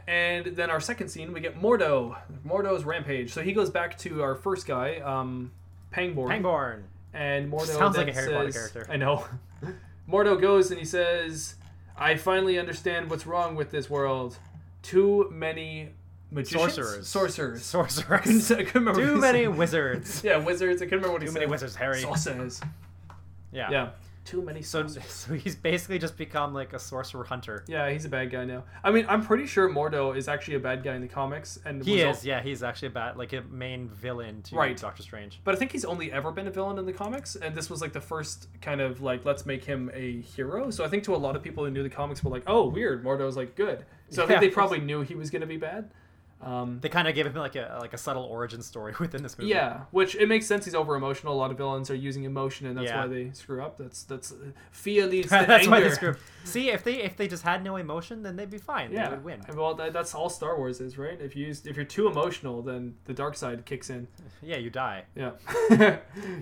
and then our second scene, we get Mordo. Mordo's rampage. So he goes back to our first guy, um, Pangborn. Pangborn. And Mordo Sounds like a Harry Potter says- character. I know. Mordo goes and he says, "I finally understand what's wrong with this world. Too many magicians, Sorcerers. sorcerers, Sorcerers. I couldn't remember Too what many said. wizards. Yeah, wizards. I couldn't remember what he said. Too many wizards, Harry. Sorcerers. Yeah. Yeah. Too many. So, so he's basically just become like a sorcerer hunter. Yeah, he's a bad guy now. I mean, I'm pretty sure Mordo is actually a bad guy in the comics, and He was is, yeah. He's actually a bad, like a main villain to Right. Doctor Strange. But I think he's only ever been a villain in the comics, and this was like the first kind of like let's make him a hero. So I think to a lot of people who knew the comics were like, oh, weird, Mordo's like good. So I think they probably knew he was gonna be bad. Um, They kind of gave him like a like a subtle origin story within this movie. yeah, which it makes sense. He's over emotional. A lot of villains are using emotion, and that's Yeah. why they screw up. That's that's fear leads to That's anger. why they screw. Up. See, if they if they just had no emotion, then they'd be fine. Yeah, They would win. Well, that, that's all Star Wars is, right? If you use, if you're too emotional, then the dark side kicks in. Yeah, you die. Yeah. you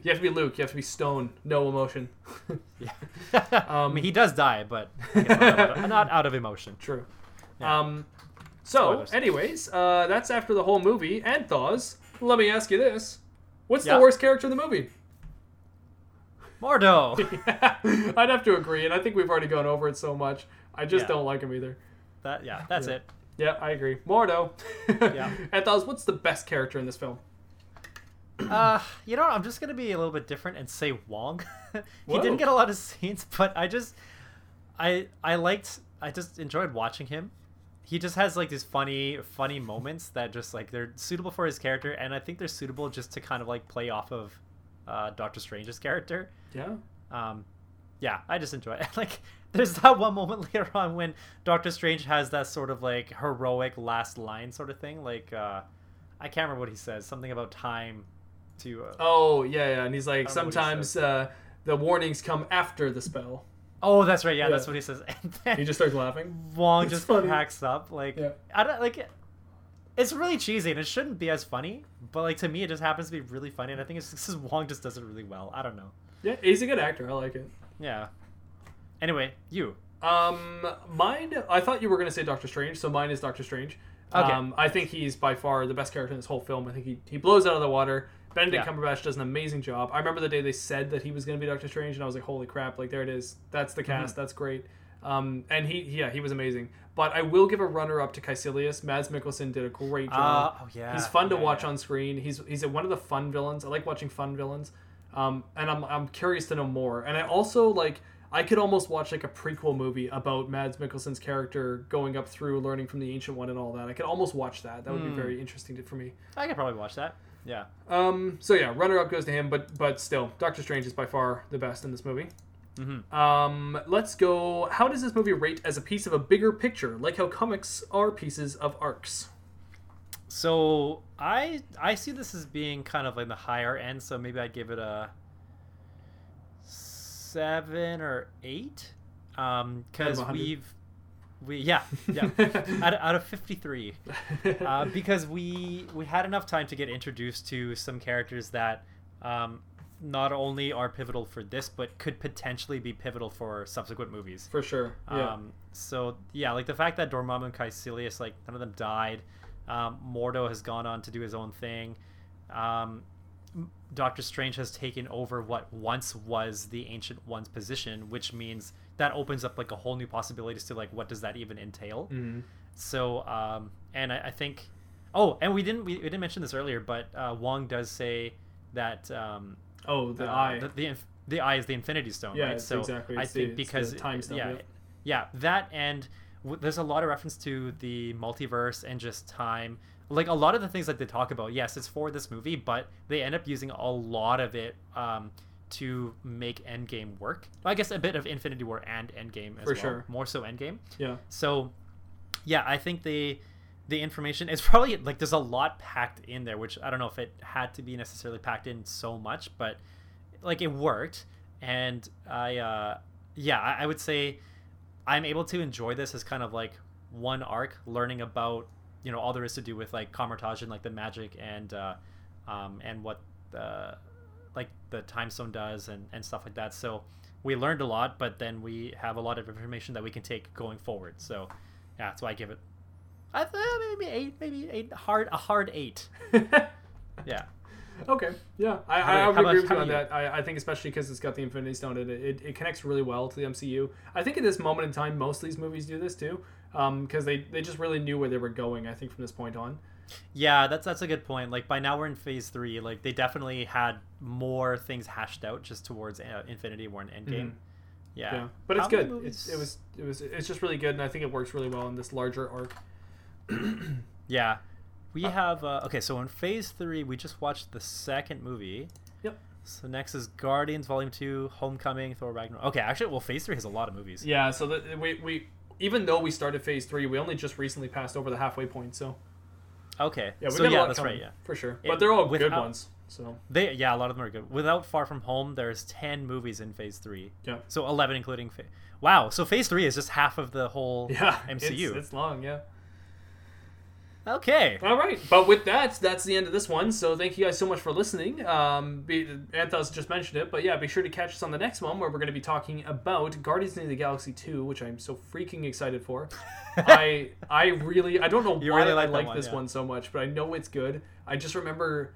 have to be Luke. You have to be stone. No emotion. Yeah. Um, I mean, he does die, but not, out of, not out of emotion. True. Yeah. Um, so, Spoilers. anyways, uh, that's after the whole movie and thaws. Let me ask you this: What's Yeah. the worst character in the movie? Mordo. I'd have to agree, and I think we've already gone over it so much. I just Yeah. don't like him either. that yeah, that's Yeah. it. Yeah, I agree. Mordo. Yeah. And Thaws, what's the best character in this film? Uh, you know, I'm just gonna be a little bit different and say Wong. he Whoa. didn't get a lot of scenes, but I just, I I liked, I just enjoyed watching him. He just has like these funny, funny moments that just like they're suitable for his character, and I think they're suitable just to kind of like play off of uh, Doctor Strange's character. Yeah. Um, yeah, I just enjoy it. Like, there's that one moment later on when Doctor Strange has that sort of like heroic last line sort of thing. Like, uh, I can't remember what he says. Something about time to. Uh, Oh yeah, yeah. And he's like, I don't know what he sometimes uh, the warnings come after the spell. Oh, that's right. Yeah, Yeah. that's what he says. And He just starts laughing. Wong It's just funny. cracks up. Like Yeah. I don't like. it's really cheesy and it shouldn't be as funny, but like to me, it just happens to be really funny, and I think it's because Wong just does it really well. I don't know. Yeah, he's a good actor. I like it. Yeah. Anyway, you. Um, mine. I thought you were gonna say Doctor Strange, so mine is Doctor Strange. Okay. Um, I think he's by far the best character in this whole film. I think he, he blows out of the water. Benedict Yeah. Cumberbatch does an amazing job. I remember the day they said that he was gonna be Doctor Strange, and I was like, holy crap! Like there it is. That's the cast. Mm-hmm. That's great. Um, and he yeah he was amazing. But I will give a runner up to Kaecilius. Mads Mikkelsen did a great job. Uh, oh yeah. He's fun to Yeah, watch yeah. on screen. He's he's one of the fun villains. I like watching fun villains. Um, and I'm I'm curious to know more. And I also like I could almost watch like a prequel movie about Mads Mikkelsen's character going up through learning from the ancient one and all that. I could almost watch that. That would Hmm. be very interesting to, for me. I could probably watch that. Yeah. Um, so yeah, runner up goes to him, but but still, Doctor Strange is by far the best in this movie. Mhm. Um, let's go. How does this movie rate as a piece of a bigger picture, like how comics are pieces of arcs? So I I see this as being kind of like the higher end, so maybe I'd give it a seven or eight. Um, because 100? we've we yeah yeah out, of- out of fifty three. uh, because we we had enough time to get introduced to some characters that um, not only are pivotal for this, but could potentially be pivotal for subsequent movies. For sure. Yeah. Um, so yeah, like the fact that Dormammu and Kaecilius, like none of them died. Um, Mordo has gone on to do his own thing. Um, Doctor Strange has taken over what once was the Ancient One's position, which means that opens up like a whole new possibilities to like what does that even entail. Mhm. So, um, and I, I think, oh, and we didn't we, we didn't mention this earlier, but uh, Wong does say that um, Oh, the uh, eye. the, the the eye is the Infinity Stone, Yeah, right? So exactly. I It's the- think it's because the time stone, yeah, yep. yeah, that and w- there's a lot of reference to the multiverse and just time. Like a lot of the things that they talk about, yes, it's for this movie, but they end up using a lot of it um, to make Endgame work. I guess a bit of Infinity War and Endgame as For well. sure. More so Endgame. yeah. So, yeah, I think the the information is probably like there's a lot packed in there, which I don't know if it had to be necessarily packed in so much, but like it worked, and I uh, yeah, I, I would say I'm able to enjoy this as kind of like one arc, learning about you know all there is to do with like Kamar-Taj and like the magic and uh, um, and what the like the time stone does and, and stuff like that. So we learned a lot, but then we have a lot of information that we can take going forward. So yeah, that's why I give it. I th- uh, maybe eight, maybe eight, hard a hard eight. Yeah, Okay. Yeah, I, I, I would agree with you on about that. I, I think especially because it's got the Infinity Stone in it, it, it connects really well to the MCU. I think at this moment in time, most of these movies do this too, um, because they they just really knew where they were going. I think from this point on. Yeah, that's that's a good point. Like by now we're in phase three. Like they definitely had more things hashed out just towards uh, Infinity War and Endgame. Mhm. Yeah. Yeah, but it's How many good. movies- It's, it was it was it's just really good, and I think it works really well in this larger arc. Yeah. We have uh, okay. So in Phase Three, we just watched the second movie. Yep. So next is Guardians Volume Two, Homecoming, Thor Ragnarok. Okay, actually, well, Phase Three has a lot of movies. Yeah, so that we we even though we started phase three, we only just recently passed over the halfway point. So Okay. yeah, we so got a yeah, lot that's coming, right. Yeah. for sure. It- but they're all good ones. So They yeah, a lot of them are good. Without Far From Home, there's ten movies in Phase Three. yeah, So eleven, including. Wow. So Phase Three is just half of the whole yeah, MCU. It's, it's long. Yeah. Okay. All right, but with that, that's the end of this one. So thank you guys so much for listening. Um, be, Anthos just mentioned it, but yeah, be sure to catch us on the next one where we're going to be talking about Guardians of the Galaxy 2, which I'm so freaking excited for. I I really I don't know You why really I like one, this yeah. one so much, but I know it's good. I just remember,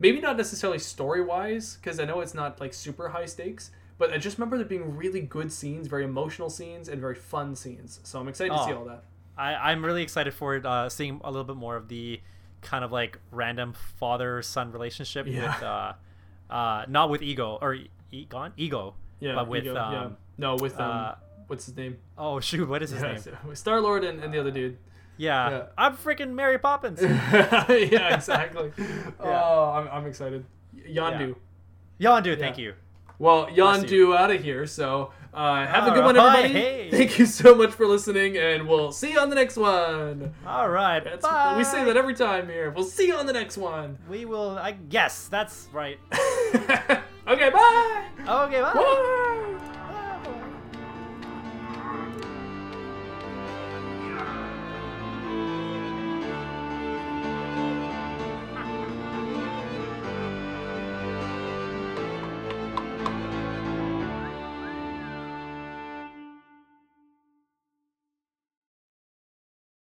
maybe not necessarily story wise, because I know it's not like super high stakes. But I just remember there being really good scenes, very emotional scenes, and very fun scenes. So I'm excited to see Oh. all that. I, I'm really excited for it, uh, seeing a little bit more of the kind of like random father son relationship Yeah. with, uh, uh, not with Ego or Egon, Ego, Yeah, but with Ego, yeah. um, no, with um, uh, what's his name? oh shoot, what is his name? Star Lord and, and the other dude. Yeah, Yeah. I'm freaking Mary Poppins. yeah, exactly. Oh, I'm, I'm excited. Yandu. Yondu, thank Yeah. you. Well, Bless Yandu out of here. So uh, have a good one, everybody. hey. Thank you so much for listening, and we'll see you on the next one. All right, That's, bye. we say that every time here. We'll see you on the next one. We will. I guess that's right. okay, bye. Okay, bye. Bye.